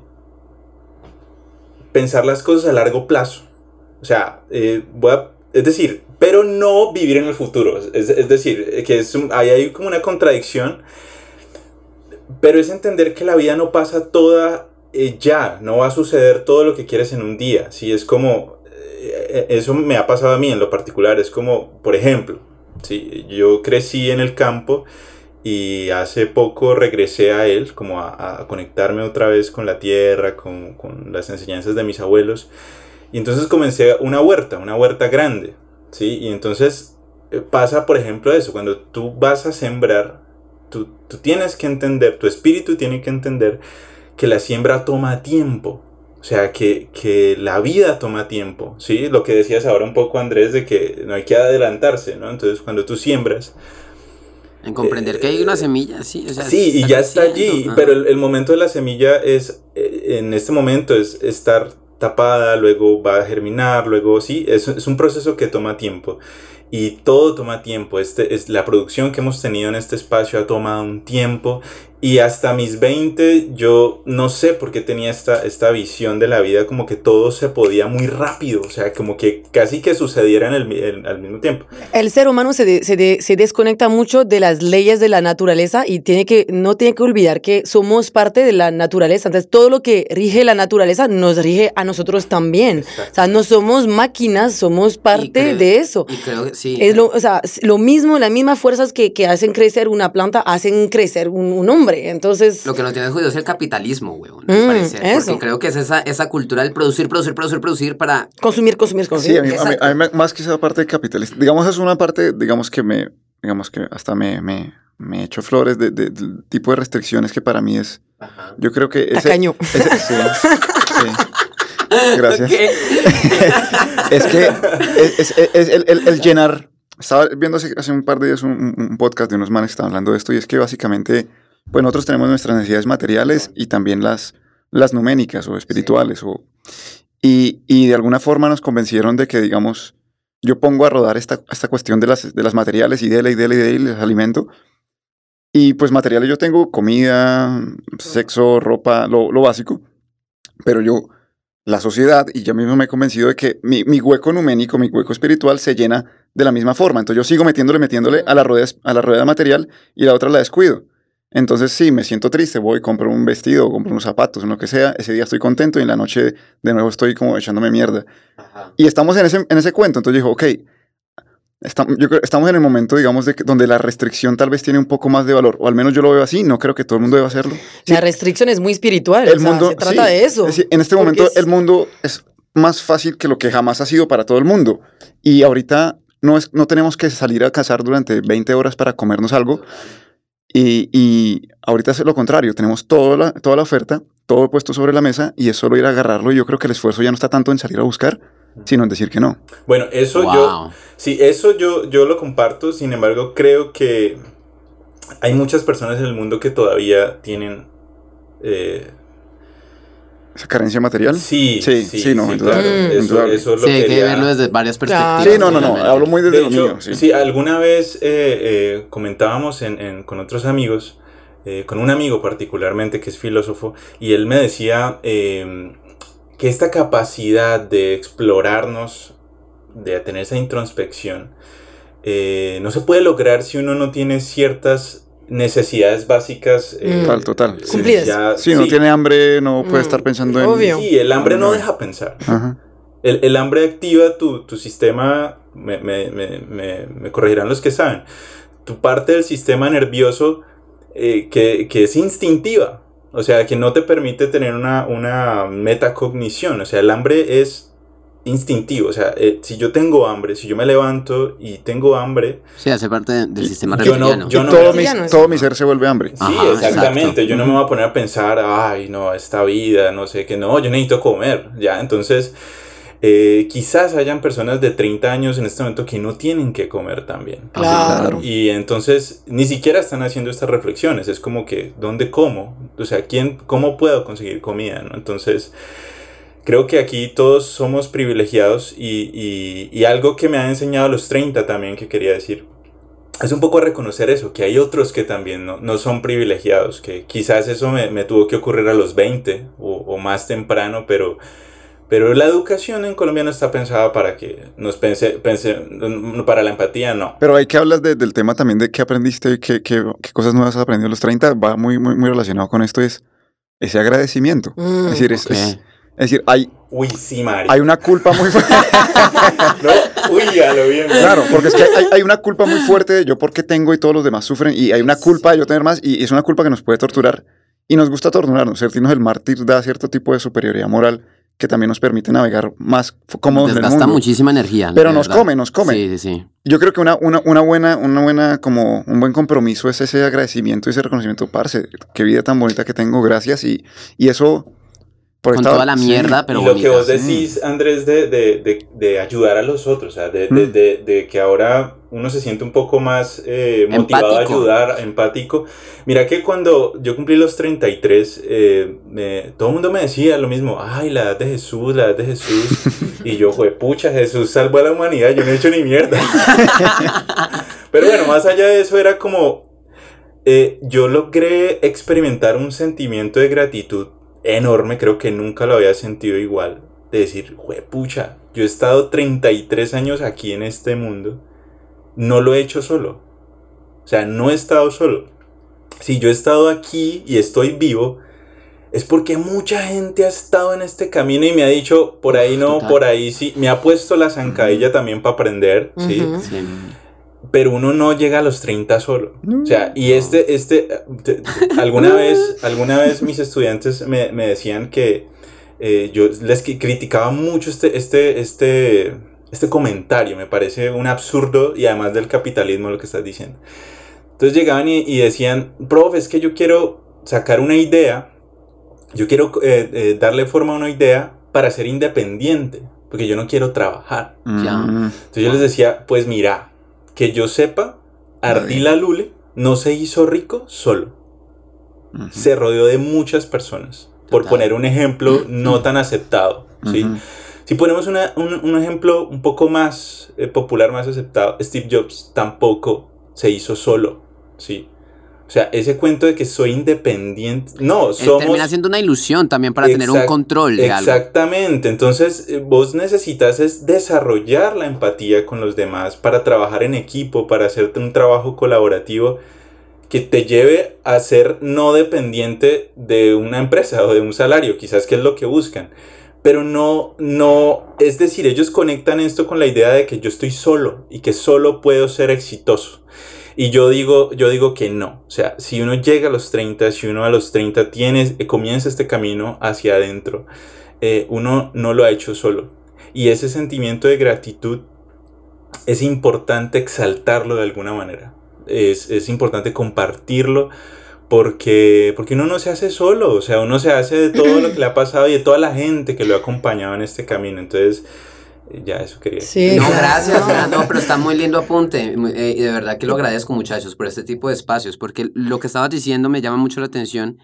pensar las cosas a largo plazo. O sea, eh, voy a, es decir, pero no vivir en el futuro. Es, es decir, que es un, hay, hay como una contradicción, pero es entender que la vida no pasa toda eh, ya, no va a suceder todo lo que quieres en un día. ¿sí? Es como, eh, eso me ha pasado a mí en lo particular, es como, por ejemplo, ¿sí? yo crecí en el campo y hace poco regresé a él, como a, a conectarme otra vez con la tierra, con, con las enseñanzas de mis abuelos. Y entonces comencé una huerta, una huerta grande, ¿sí? Y entonces eh, pasa, por ejemplo, eso, cuando tú vas a sembrar, tú, tú tienes que entender, tu espíritu tiene que entender que la siembra toma tiempo, o sea, que, que la vida toma tiempo, ¿sí? Lo que decías ahora un poco, Andrés, de que no hay que adelantarse, ¿no? Entonces, cuando tú siembras... En comprender eh, que hay una semilla, sí. O sea, sí, y ya está allí, pero el, el, momento de la semilla es, eh, en este momento, es estar tapada, luego va a germinar, luego sí, es, es un proceso que toma tiempo y todo toma tiempo. Este, es, la producción que hemos tenido en este espacio ha tomado un tiempo y hasta mis 20 yo no sé por qué tenía esta, esta visión de la vida como que todo se podía muy rápido, o sea, como que casi que sucediera en el, el al mismo tiempo. El ser humano se, de, se, de, se, desconecta mucho de las leyes de la naturaleza y tiene que, no tiene que olvidar que somos parte de la naturaleza. Entonces, todo lo que rige la naturaleza nos rige a nosotros también. Exacto. O sea, no somos máquinas, somos parte creo, de eso. Y creo que sí. Es lo, o sea, lo mismo, las mismas fuerzas que, que hacen crecer una planta hacen crecer un, un hombre. Hambre. Entonces. Lo que nos tiene jodido es el capitalismo, weón. Mm, eso. Porque creo que es esa, esa cultura del producir, producir, producir, producir para. Consumir, consumir, Sí, consumir. a mí, a mí- Exacto. a mí me- más que esa parte capitalista. Digamos, es una parte, digamos que me, digamos que hasta me, me, me echo flores de- de- del tipo de restricciones que para mí es. Yo creo que ese, Tacaño. ese- sí, sí. Gracias. Es que es, es- es el, el- el llenar. Estaba viendo hace, hace un par de días un, un- un podcast de unos manes que estaban hablando de esto y es que básicamente, pues nosotros tenemos nuestras necesidades materiales y también las, las numénicas o espirituales. O, y, y de alguna forma nos convencieron de que, digamos, yo pongo a rodar esta, esta cuestión de las, de las materiales y y dele y dele y les alimento. Y pues materiales yo tengo comida, sexo, ropa, lo, lo básico. Pero yo la sociedad, y yo mismo me he convencido de que mi, mi hueco numénico, mi hueco espiritual se llena de la misma forma. Entonces yo sigo metiéndole, metiéndole a la rueda, a la rueda material y la otra la descuido. Entonces sí, me siento triste, voy, compro un vestido, compro unos zapatos, lo que sea, ese día estoy contento y en la noche de nuevo estoy como echándome mierda. Y estamos en ese, en ese cuento, entonces yo digo, ok, estamos, yo creo- estamos en el momento, digamos, de donde la restricción tal vez tiene un poco más de valor, o al menos yo lo veo así, no creo que todo el mundo deba hacerlo. Sí, La restricción es muy espiritual. el o sea, mundo se trata sí, de eso. es decir, en este momento es- el mundo es más fácil que lo que jamás ha sido para todo el mundo. Y ahorita no, es, no tenemos que salir a cazar durante 20 horas para comernos algo. Y, y ahorita es lo contrario, tenemos toda la, toda la oferta, todo puesto sobre la mesa y es solo ir a agarrarlo. Y yo creo que el esfuerzo ya no está tanto en salir a buscar, sino en decir que no. Bueno, eso yo, sí, eso yo, yo lo comparto, sin embargo, creo que hay muchas personas en el mundo que todavía tienen... eh, Esa carencia material. sí, Sí, sí, sí, no, sí, indudable, claro, eso, indudable. eso lo Sí, hay que verlo desde varias Claro. perspectivas. Sí, no, no, no, hablo muy desde De lo hecho, mío. Sí. sí, alguna vez eh, eh, comentábamos en- en- con otros amigos, eh, con un amigo particularmente que es filósofo, y él me decía eh, que esta capacidad de explorarnos, de tener esa introspección, eh, no se puede lograr si uno no tiene ciertas necesidades básicas. eh, Mm. Total, total. eh, Cumplidas. ya- Si no sí. tiene hambre, no puede Mm, estar pensando en... Sí, el hambre no No. deja pensar. Ajá. El, el hambre activa tu, tu sistema, me, me- me- me- me corregirán los que saben, tu parte del sistema nervioso eh, que, que es instintiva, o sea, que no te permite tener una, una metacognición, o sea, el hambre es instintivo, o sea, eh, si yo tengo hambre, si yo me levanto y tengo hambre, Sí, hace parte de- del sistema Yo no- yo no todo, me- mi, todo mi ser se vuelve hambre. sí, Ajá, exactamente, exacto. yo no me voy a poner a pensar, ay, no, esta vida, no sé qué, no, yo necesito comer, ya, entonces... eh, quizás hayan personas de 30 años en este momento que no tienen que comer también. Claro. Y entonces ni siquiera están haciendo estas reflexiones. Es como que, ¿dónde como? O sea, ¿quién, ¿cómo puedo conseguir comida? ¿no? Entonces, creo que aquí todos somos privilegiados y, y- y algo que me han enseñado a los 30 también que quería decir. Es un poco reconocer eso, que hay otros que también no, no son privilegiados, que quizás eso me, me tuvo que ocurrir a los 20 o, o más temprano, pero, pero la educación en Colombia no está pensada para que nos pense, pense para la empatía, no. Pero hay que hablar de- del tema también de qué aprendiste y qué, qué- qué cosas nuevas has aprendido a los 30. Va muy, muy, muy relacionado con esto, es ese agradecimiento. Mm. Es decir, es, Ok. es- es decir hay, Uy, sí, Mari. hay una culpa muy fuerte. No, uy, a lo bien. claro, porque es que hay, hay una culpa muy fuerte de yo porque tengo y todos los demás sufren. Y hay una culpa de yo tener más y es una culpa que nos puede torturar. Y nos gusta torturarnos. Sentirnos el mártir da cierto tipo de superioridad moral que también nos permite navegar más cómodos en el Desgasta mundo. muchísima energía. Pero nos verdad. come, nos come. Sí, sí, sí. Yo creo que una, una, una buena, una buena, como un buen compromiso es ese agradecimiento y ese reconocimiento, parce, qué vida tan bonita que tengo, gracias, y, y eso... Por Con toda la sí. mierda, pero y lo bonita. que vos sí. decís, Andrés, de, de, de, de ayudar a los otros, o sea, de, de, Mm. de, de que ahora uno se siente un poco más eh, motivado Empático. a ayudar, empático. Mira que cuando yo cumplí los 33, eh, me- todo el mundo me decía lo mismo, ay, la edad de Jesús, la edad de Jesús. y yo, fue, pucha, Jesús salvó a la humanidad, yo no he hecho ni mierda. Pero bueno, más allá de eso era como, eh, yo logré experimentar un sentimiento de gratitud enorme, creo que nunca lo había sentido igual, de decir, pucha, yo he estado 33 años aquí en este mundo, no lo he hecho solo, o sea, no he estado solo. Si yo he estado aquí y estoy vivo, es porque mucha gente ha estado en este camino y me ha dicho, por ahí no, Total. por ahí sí, me ha puesto la zancadilla también para aprender, ¿sí? Sí. Pero uno no llega a los 30 solo. o sea, y este, este, alguna vez, alguna vez mis estudiantes me, me decían que eh, yo les criticaba mucho este, este, este, este comentario, me parece un absurdo y además del capitalismo lo que estás diciendo. Entonces llegaban y, y decían, profe, es que yo quiero sacar una idea, yo quiero eh, eh, darle forma a una idea para ser independiente, porque yo no quiero trabajar. Mm. Entonces yo les decía, pues mira, que yo sepa, Ardila Lule no se hizo rico solo. Se rodeó de muchas personas. Por poner un ejemplo no tan aceptado. ¿sí? Si ponemos un, un, ejemplo un poco más eh, popular, más aceptado, Steve Jobs tampoco se hizo solo. ¿sí? O sea, ese cuento de que soy independiente. No, somos. Termina siendo una ilusión también para tener un control de Exactamente. Entonces, eh, vos necesitas es desarrollar la empatía con los demás para trabajar en equipo, para hacerte un trabajo colaborativo que te lleve a ser no dependiente de una empresa o de un salario, quizás que es lo que buscan. Pero no, no, es decir, ellos conectan esto con la idea de que yo estoy solo y que solo puedo ser exitoso. Y yo digo, yo digo que no. O sea, si uno llega a los 30, si uno a los 30 tiene, eh, comienza este camino hacia adentro, eh, uno no lo ha hecho solo. Y ese sentimiento de gratitud es importante exaltarlo de alguna manera. Es, es importante compartirlo porque, porque uno no se hace solo, o sea, uno se hace de todo lo que le ha pasado y de toda la gente que lo ha acompañado en este camino. Entonces, ya eso quería decir. no, gracias, no. pero está muy lindo apunte. Eh, y de verdad que lo agradezco, muchachos, por este tipo de espacios, porque lo que estabas diciendo me llama mucho la atención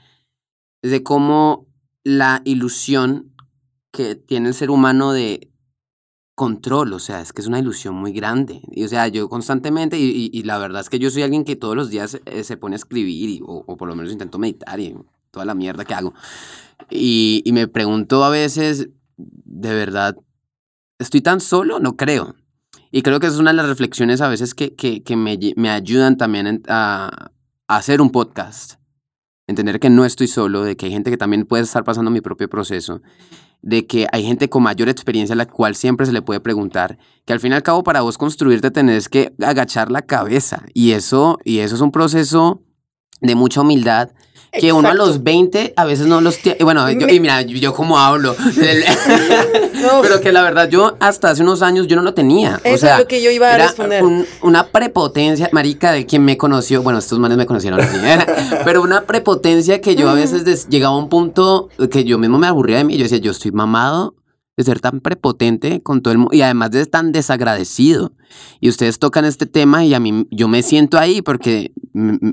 de cómo la ilusión que tiene el ser humano de control, o sea, es que es una ilusión muy grande. Y, o sea, yo constantemente, y, y, la verdad es que yo soy alguien que todos los días eh, se pone a escribir, o, o, por lo menos intento meditar y toda la mierda que hago. Y, y me pregunto a veces, de verdad, ¿Estoy tan solo? No creo. Y creo que es una de las reflexiones a veces que, que, que me, me, ayudan también a, hacer un podcast. Entender que no estoy solo, de que hay gente que también puede estar pasando mi propio proceso, de que hay gente con mayor experiencia a la cual siempre se le puede preguntar, que al fin y al cabo para vos construirte tenés que agachar la cabeza. Y eso, y eso es un proceso de mucha humildad que uno a los 20 a veces no los tiene. Bueno, yo, y mira, yo, como hablo. Pero que la verdad, yo hasta hace unos años yo no lo tenía. Eso o sea, es lo que yo iba a responder. una prepotencia, marica, de quien me conoció. Bueno, estos manes me conocieron así. pero una prepotencia que yo a veces llegaba a un punto que yo mismo me aburría de mí. Yo decía, yo estoy mamado de ser tan prepotente con todo el mundo y además de tan desagradecido. Y ustedes tocan este tema y a mí yo me siento ahí porque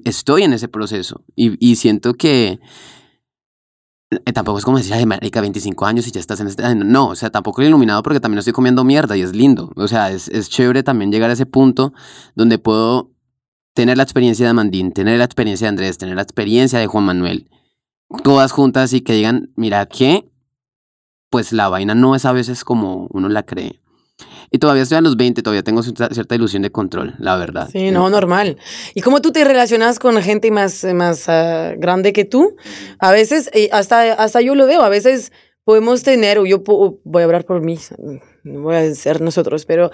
estoy en ese proceso y, y siento que eh, tampoco es como decir, ay, marica, 25 años y ya estás en este... No, o sea, tampoco es iluminado porque también estoy comiendo mierda y es lindo. O sea, es, es chévere también llegar a ese punto donde puedo tener la experiencia de Amandín, tener la experiencia de Andrés, tener la experiencia de Juan Manuel, todas juntas y que digan, mira, que pues la vaina no es a veces como uno la cree. Y todavía estoy a los 20, todavía tengo cierta ilusión de control, la verdad. Sí, no, normal. ¿Y cómo tú te relacionas con gente más, más uh, grande que tú? A veces, hasta, hasta yo lo veo, a veces podemos tener, o yo voy a hablar por mí, no voy a ser nosotros, pero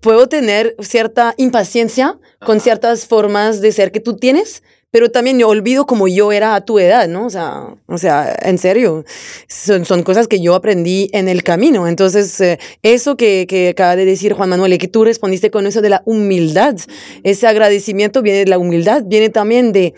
puedo tener cierta impaciencia con ciertas formas de ser que tú tienes pero también me olvido como yo era a tu edad, ¿no? O sea, o sea en serio, son, son cosas que yo aprendí en el camino. Entonces, eh, eso que, que acaba de decir Juan Manuel, y que tú respondiste con eso de la humildad, ese agradecimiento viene de la humildad, viene también de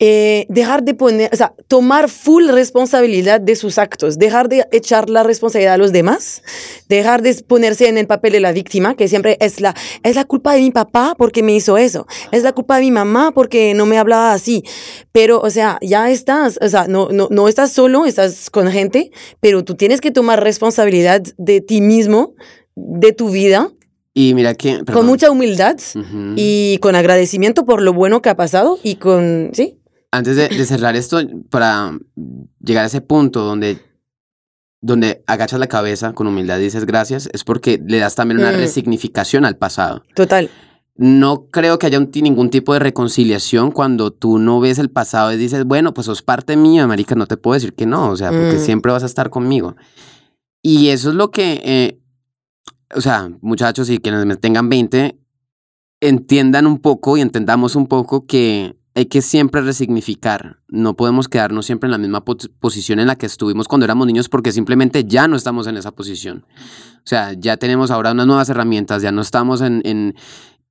eh, dejar de poner, o sea, tomar full responsabilidad de sus actos, dejar de echar la responsabilidad a los demás, dejar de ponerse en el papel de la víctima, que siempre es la, es la culpa de mi papá porque me hizo eso, es la culpa de mi mamá porque no me hablaba así, pero, o sea, ya estás, o sea, no, no, no estás solo, estás con gente, pero tú tienes que tomar responsabilidad de ti mismo, de tu vida, y mira que... Con mucha humildad y con agradecimiento por lo bueno que ha pasado y con... ¿Sí? Antes de, cerrar esto, para llegar a ese punto donde, donde agachas la cabeza con humildad y dices gracias, es porque le das también una mm. resignificación al pasado. Total. No creo que haya ningún tipo de reconciliación cuando tú no ves el pasado y dices, bueno, pues sos parte mía, marica, no te puedo decir que no, o sea, porque mm. siempre vas a estar conmigo. Y eso es lo que, eh, o sea, muchachos y quienes me tengan 20, entiendan un poco y entendamos un poco que hay que siempre resignificar. No podemos quedarnos siempre en la misma posición en la que estuvimos cuando éramos niños porque simplemente ya no estamos en esa posición. O sea, ya tenemos ahora unas nuevas herramientas, ya no estamos en...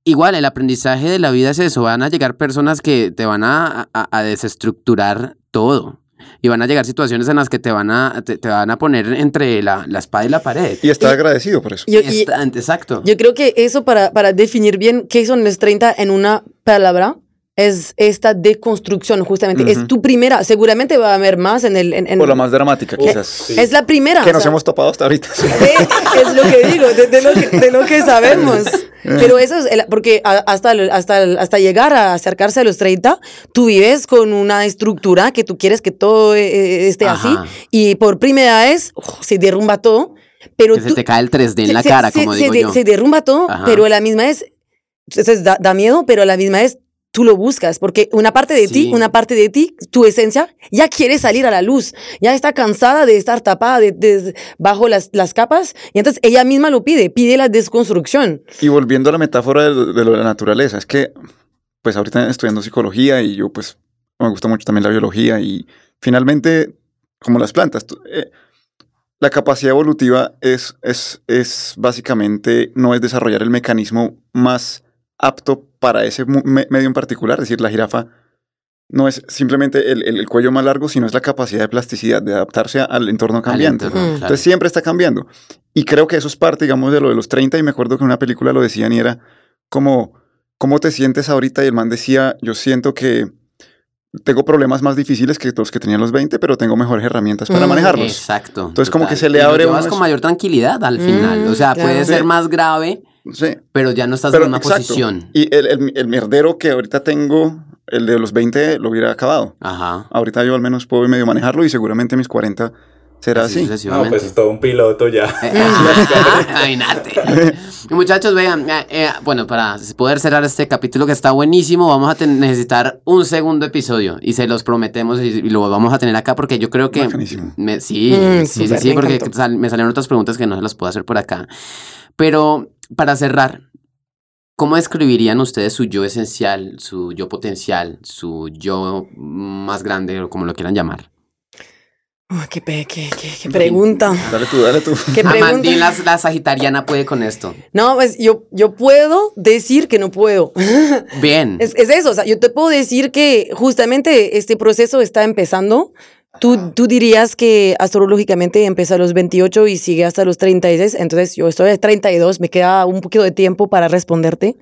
Igual, el aprendizaje de la vida es eso. Van a llegar personas que te van a, a desestructurar todo y van a llegar situaciones en las que te van a, te, van a poner entre la, la, espada y la pared. Y estar agradecido por eso. exacto. Yo creo que eso para, para definir bien qué son los 30 en una palabra es esta deconstrucción, justamente. Es tu primera, seguramente va a haber más en el... En, o la más dramática, quizás. Es la primera. Que nos hemos topado hasta ahorita. es lo que digo, de, lo, que, de lo, que, sabemos. Eh. Pero eso es, porque hasta, hasta, hasta llegar a acercarse a los 30, tú vives con una estructura que tú quieres que todo eh, eh, esté así, y por primera vez se derrumba todo. Pero que se te cae el 3D en la cara, como digo se, yo. Se derrumba todo, pero a la misma vez, entonces da, da miedo, pero a la misma vez tú lo buscas, porque una parte de ti, una parte de ti, tu esencia, ya quiere salir a la luz, ya está cansada de estar tapada de, bajo las, las, capas, y entonces ella misma lo pide, pide la desconstrucción. Y volviendo a la metáfora de, lo de la naturaleza, es que, pues ahorita estudiando psicología y yo pues me gusta mucho también la biología y finalmente, como las plantas, eh, la capacidad evolutiva es, es, es básicamente, no es desarrollar el mecanismo más apto para ese medio en particular. Es decir, la jirafa no es simplemente el, cuello más largo, sino es la capacidad de plasticidad, de adaptarse al entorno cambiante. Entonces siempre está cambiando. Y creo que eso es parte, digamos, de lo de los 30. Y me acuerdo que en una película lo decían y era como, ¿cómo te sientes ahorita? Y el man decía, yo siento que tengo problemas más difíciles que los que tenía los 20, pero tengo mejores herramientas para manejarlos. Exacto. Entonces como que se le abre... Lo con mayor tranquilidad al final. o sea, puede ser más grave Sí. Pero ya no estás en una posición. Y el, el, el, mierdero que ahorita tengo, el de los 20, lo hubiera acabado. Ajá. Ahorita yo al menos puedo medio manejarlo y seguramente mis 40 será así. No, pues es todo un piloto ya. Eh, imagínate. Muchachos, vean, eh, eh, bueno, para poder cerrar este capítulo que está buenísimo, vamos a necesitar un segundo episodio y se los prometemos y, lo vamos a tener acá porque yo creo que... Me, sí, mm, sí, sí, sí, porque me salieron otras preguntas que no se las puedo hacer por acá. Pero para cerrar, ¿cómo describirían ustedes su yo esencial, su yo potencial, su yo más grande o como lo quieran llamar? qué, pregunta. Dale tú, dale tú. ¿Qué pregunta? La, la, sagitariana puede con esto. No, pues yo, yo puedo decir que no puedo. Bien. Es, es eso, o sea, yo te puedo decir que justamente este proceso está empezando. Tú, tú dirías que astrológicamente empieza a los 28 y sigue hasta los 36, entonces yo estoy a 32, me queda un poquito de tiempo para responderte.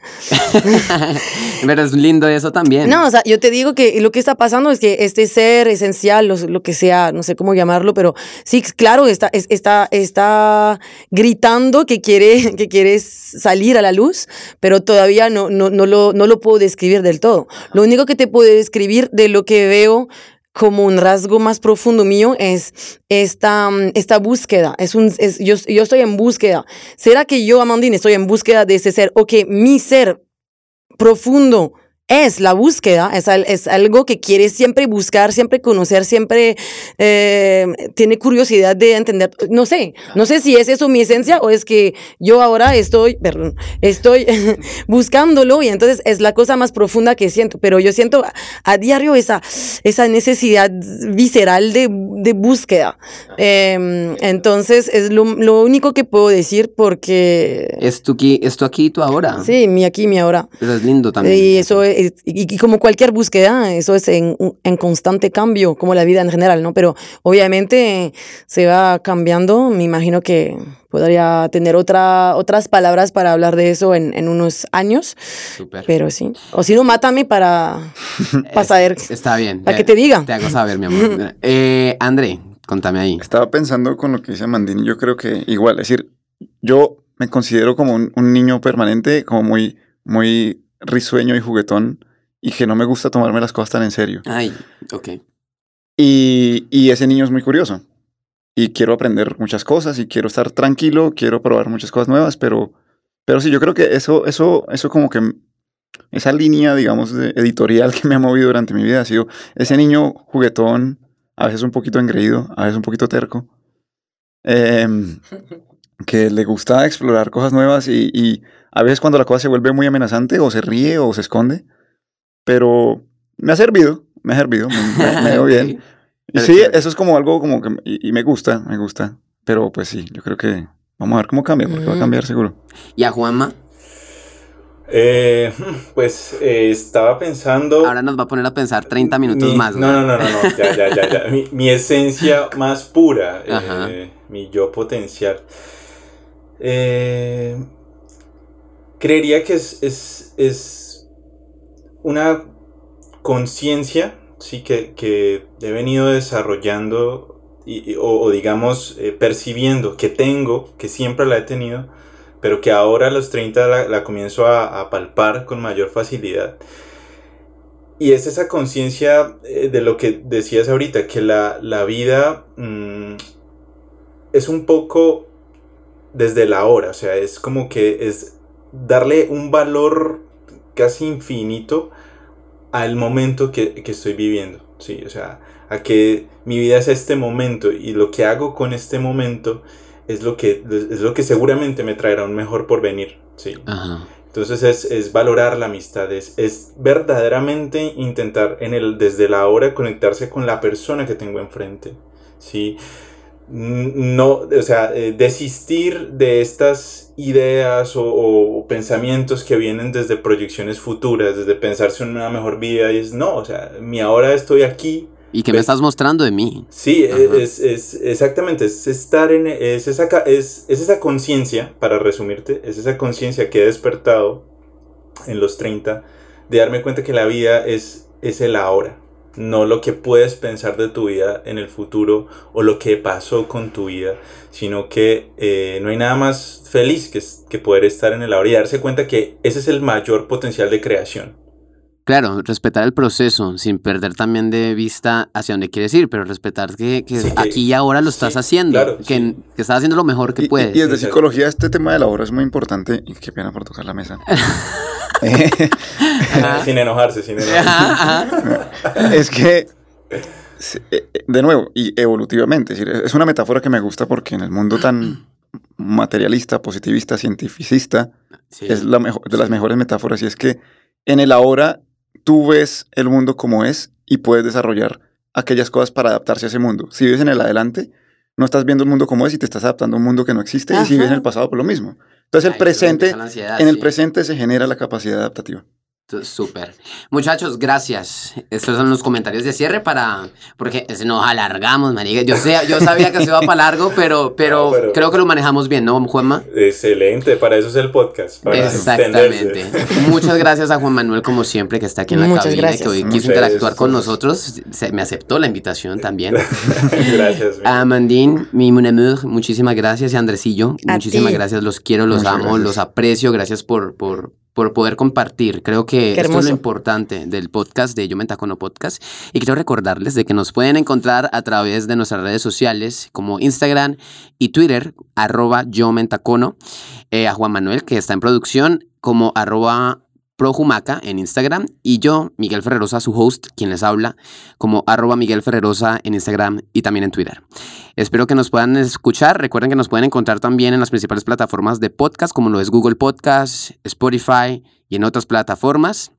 Pero es lindo eso también. No, o sea, yo te digo que lo que está pasando es que este ser esencial, lo, que sea, no sé cómo llamarlo, pero sí, claro, está, está, está gritando que quiere, que quiere salir a la luz, pero todavía no, no, no, lo, no lo puedo describir del todo. Lo único que te puedo describir de lo que veo como un rasgo más profundo mío es esta, mm, esta búsqueda. Es un, yo, yo estoy en búsqueda. ¿Será que yo, Amandine, estoy en búsqueda de ese ser o que mi ser profundo es la búsqueda, es, es, algo que quiere siempre buscar, siempre conocer, siempre eh, tiene curiosidad de entender. No sé, no sé si es eso mi esencia o es que yo ahora estoy, perdón, estoy buscándolo y entonces es la cosa más profunda que siento, pero yo siento a, diario esa, esa necesidad visceral de, de búsqueda. Em, entonces es lo, lo, único que puedo decir porque... Es tu aquí, esto aquí, tú ahora. Sí, mi aquí, mi ahora. Pero es lindo también. Y eso es y, como cualquier búsqueda, eso es en, en, constante cambio, como la vida en general, ¿no? Pero obviamente se va cambiando. Me imagino que podría tener otra, otras palabras para hablar de eso en, en unos años. Super. Pero sí. O si no, mátame para, para saber. Está bien. Para que te diga. Te hago saber, mi amor. eh, André, contame ahí. Estaba pensando con lo que dice Mandini. Yo creo que igual, es decir, yo me considero como un, un niño permanente, como muy, muy risueño y juguetón y que no me gusta tomarme las cosas tan en serio. Ay, ok. Y, y ese niño es muy curioso. Y quiero aprender muchas cosas y quiero estar tranquilo, quiero probar muchas cosas nuevas, pero, pero sí, yo creo que eso, eso, eso como que esa línea, digamos, de editorial que me ha movido durante mi vida ha sido ese niño juguetón, a veces un poquito engreído, a veces un poquito terco. Em, que le gusta explorar cosas nuevas y, y a veces cuando la cosa se vuelve muy amenazante o se ríe o se esconde, pero me ha servido, me ha servido, me, me, veo bien. Y sí, eso es como algo como que, y, y, me gusta, me gusta, pero pues sí, yo creo que vamos a ver cómo cambia, porque va a cambiar seguro. ¿Y a Juanma? Eh, pues eh, estaba pensando. Ahora nos va a poner a pensar 30 minutos mi, más. No, no, no, no, no, ya, ya, ya, ya. Mi, mi esencia más pura, eh, mi yo potencial. Eh, creería que es, es, es una conciencia sí, que, que, he venido desarrollando y, o, digamos eh, percibiendo que tengo, que siempre la he tenido, pero que ahora a los 30 la, comienzo a, palpar con mayor facilidad. Y es esa conciencia eh, de lo que decías ahorita, que la, la vida mmm, es un poco desde la hora, o sea, es como que es darle un valor casi infinito al momento que, que, estoy viviendo, ¿sí? O sea, a que mi vida es este momento y lo que hago con este momento es lo que, es lo que seguramente me traerá un mejor porvenir, ¿sí? Ajá. Entonces es, es, valorar la amistad, es, es, verdaderamente intentar en el, desde la hora conectarse con la persona que tengo enfrente, ¿sí? No, o sea, eh, desistir de estas ideas o, o, pensamientos que vienen desde proyecciones futuras, desde pensarse en una mejor vida, y es no, o sea, mi ahora estoy aquí. ¿Y qué me estás mostrando de mí? Sí, es, es, exactamente, es estar en, es esa, es, es esa conciencia, para resumirte, es esa conciencia que he despertado en los 30, de darme cuenta que la vida es, es el ahora, no lo que puedes pensar de tu vida en el futuro o lo que pasó con tu vida, sino que eh, no hay nada más feliz que, que poder estar en el ahora y darse cuenta que ese es el mayor potencial de creación. Claro, respetar el proceso sin perder también de vista hacia dónde quieres ir, pero respetar que, que sí, aquí y ahora lo estás sí, haciendo, claro, que, sí. que, estás haciendo lo mejor que y, puedes. Y, y desde psicología este tema de la hora es muy importante. Y qué pena por tocar la mesa. sin enojarse, sin enojarse. Ajá, ajá. es que, eh, de nuevo, y evolutivamente, es una metáfora que me gusta porque en el mundo tan materialista, positivista, cientificista, sí. es la mejor, de las mejores metáforas y es que en el ahora tú ves el mundo como es y puedes desarrollar aquellas cosas para adaptarse a ese mundo. Si vives en el adelante, no estás viendo el mundo como es y te estás adaptando a un mundo que no existe Ajá. y si vives en el pasado, pues lo mismo. Entonces el presente, ansiedad, en el sí. presente se genera la capacidad adaptativa. Súper. Muchachos, gracias. Estos son los comentarios de cierre para... Porque nos alargamos, marica. Yo, sé, yo sabía que se iba para largo, pero, pero, no, pero, creo que lo manejamos bien, ¿no, Juanma? Excelente, para eso es el podcast. Para Exactamente. Muchas gracias a Juan Manuel, como siempre, que está aquí en la Muchas cabina, gracias. que hoy quiso Muchas interactuar gracias. con nosotros. Se, me aceptó la invitación también. gracias. A Amandine, mi mon amour, muchísimas gracias. Y Andresillo, a muchísimas ti. gracias. Los quiero, los Muchas amo, gracias. los aprecio. Gracias por... por por poder compartir. Creo que esto es lo importante del podcast de Yo Me Entacono Podcast. Y quiero recordarles de que nos pueden encontrar a través de nuestras redes sociales como Instagram y Twitter, arroba Yo Me Entacono. Eh, a Juan Manuel, que está en producción, como arroba Projumaca en Instagram y yo, Miguel Ferrerosa, su host, quien les habla, como arroba Miguel Ferrerosa en Instagram y también en Twitter. Espero que nos puedan escuchar. Recuerden que nos pueden encontrar también en las principales plataformas de podcast, como lo es Google Podcast, Spotify y en otras plataformas.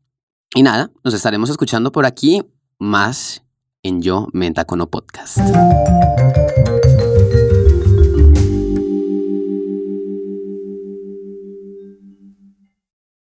Y nada, nos estaremos escuchando por aquí más en Yo Mentacono Podcast.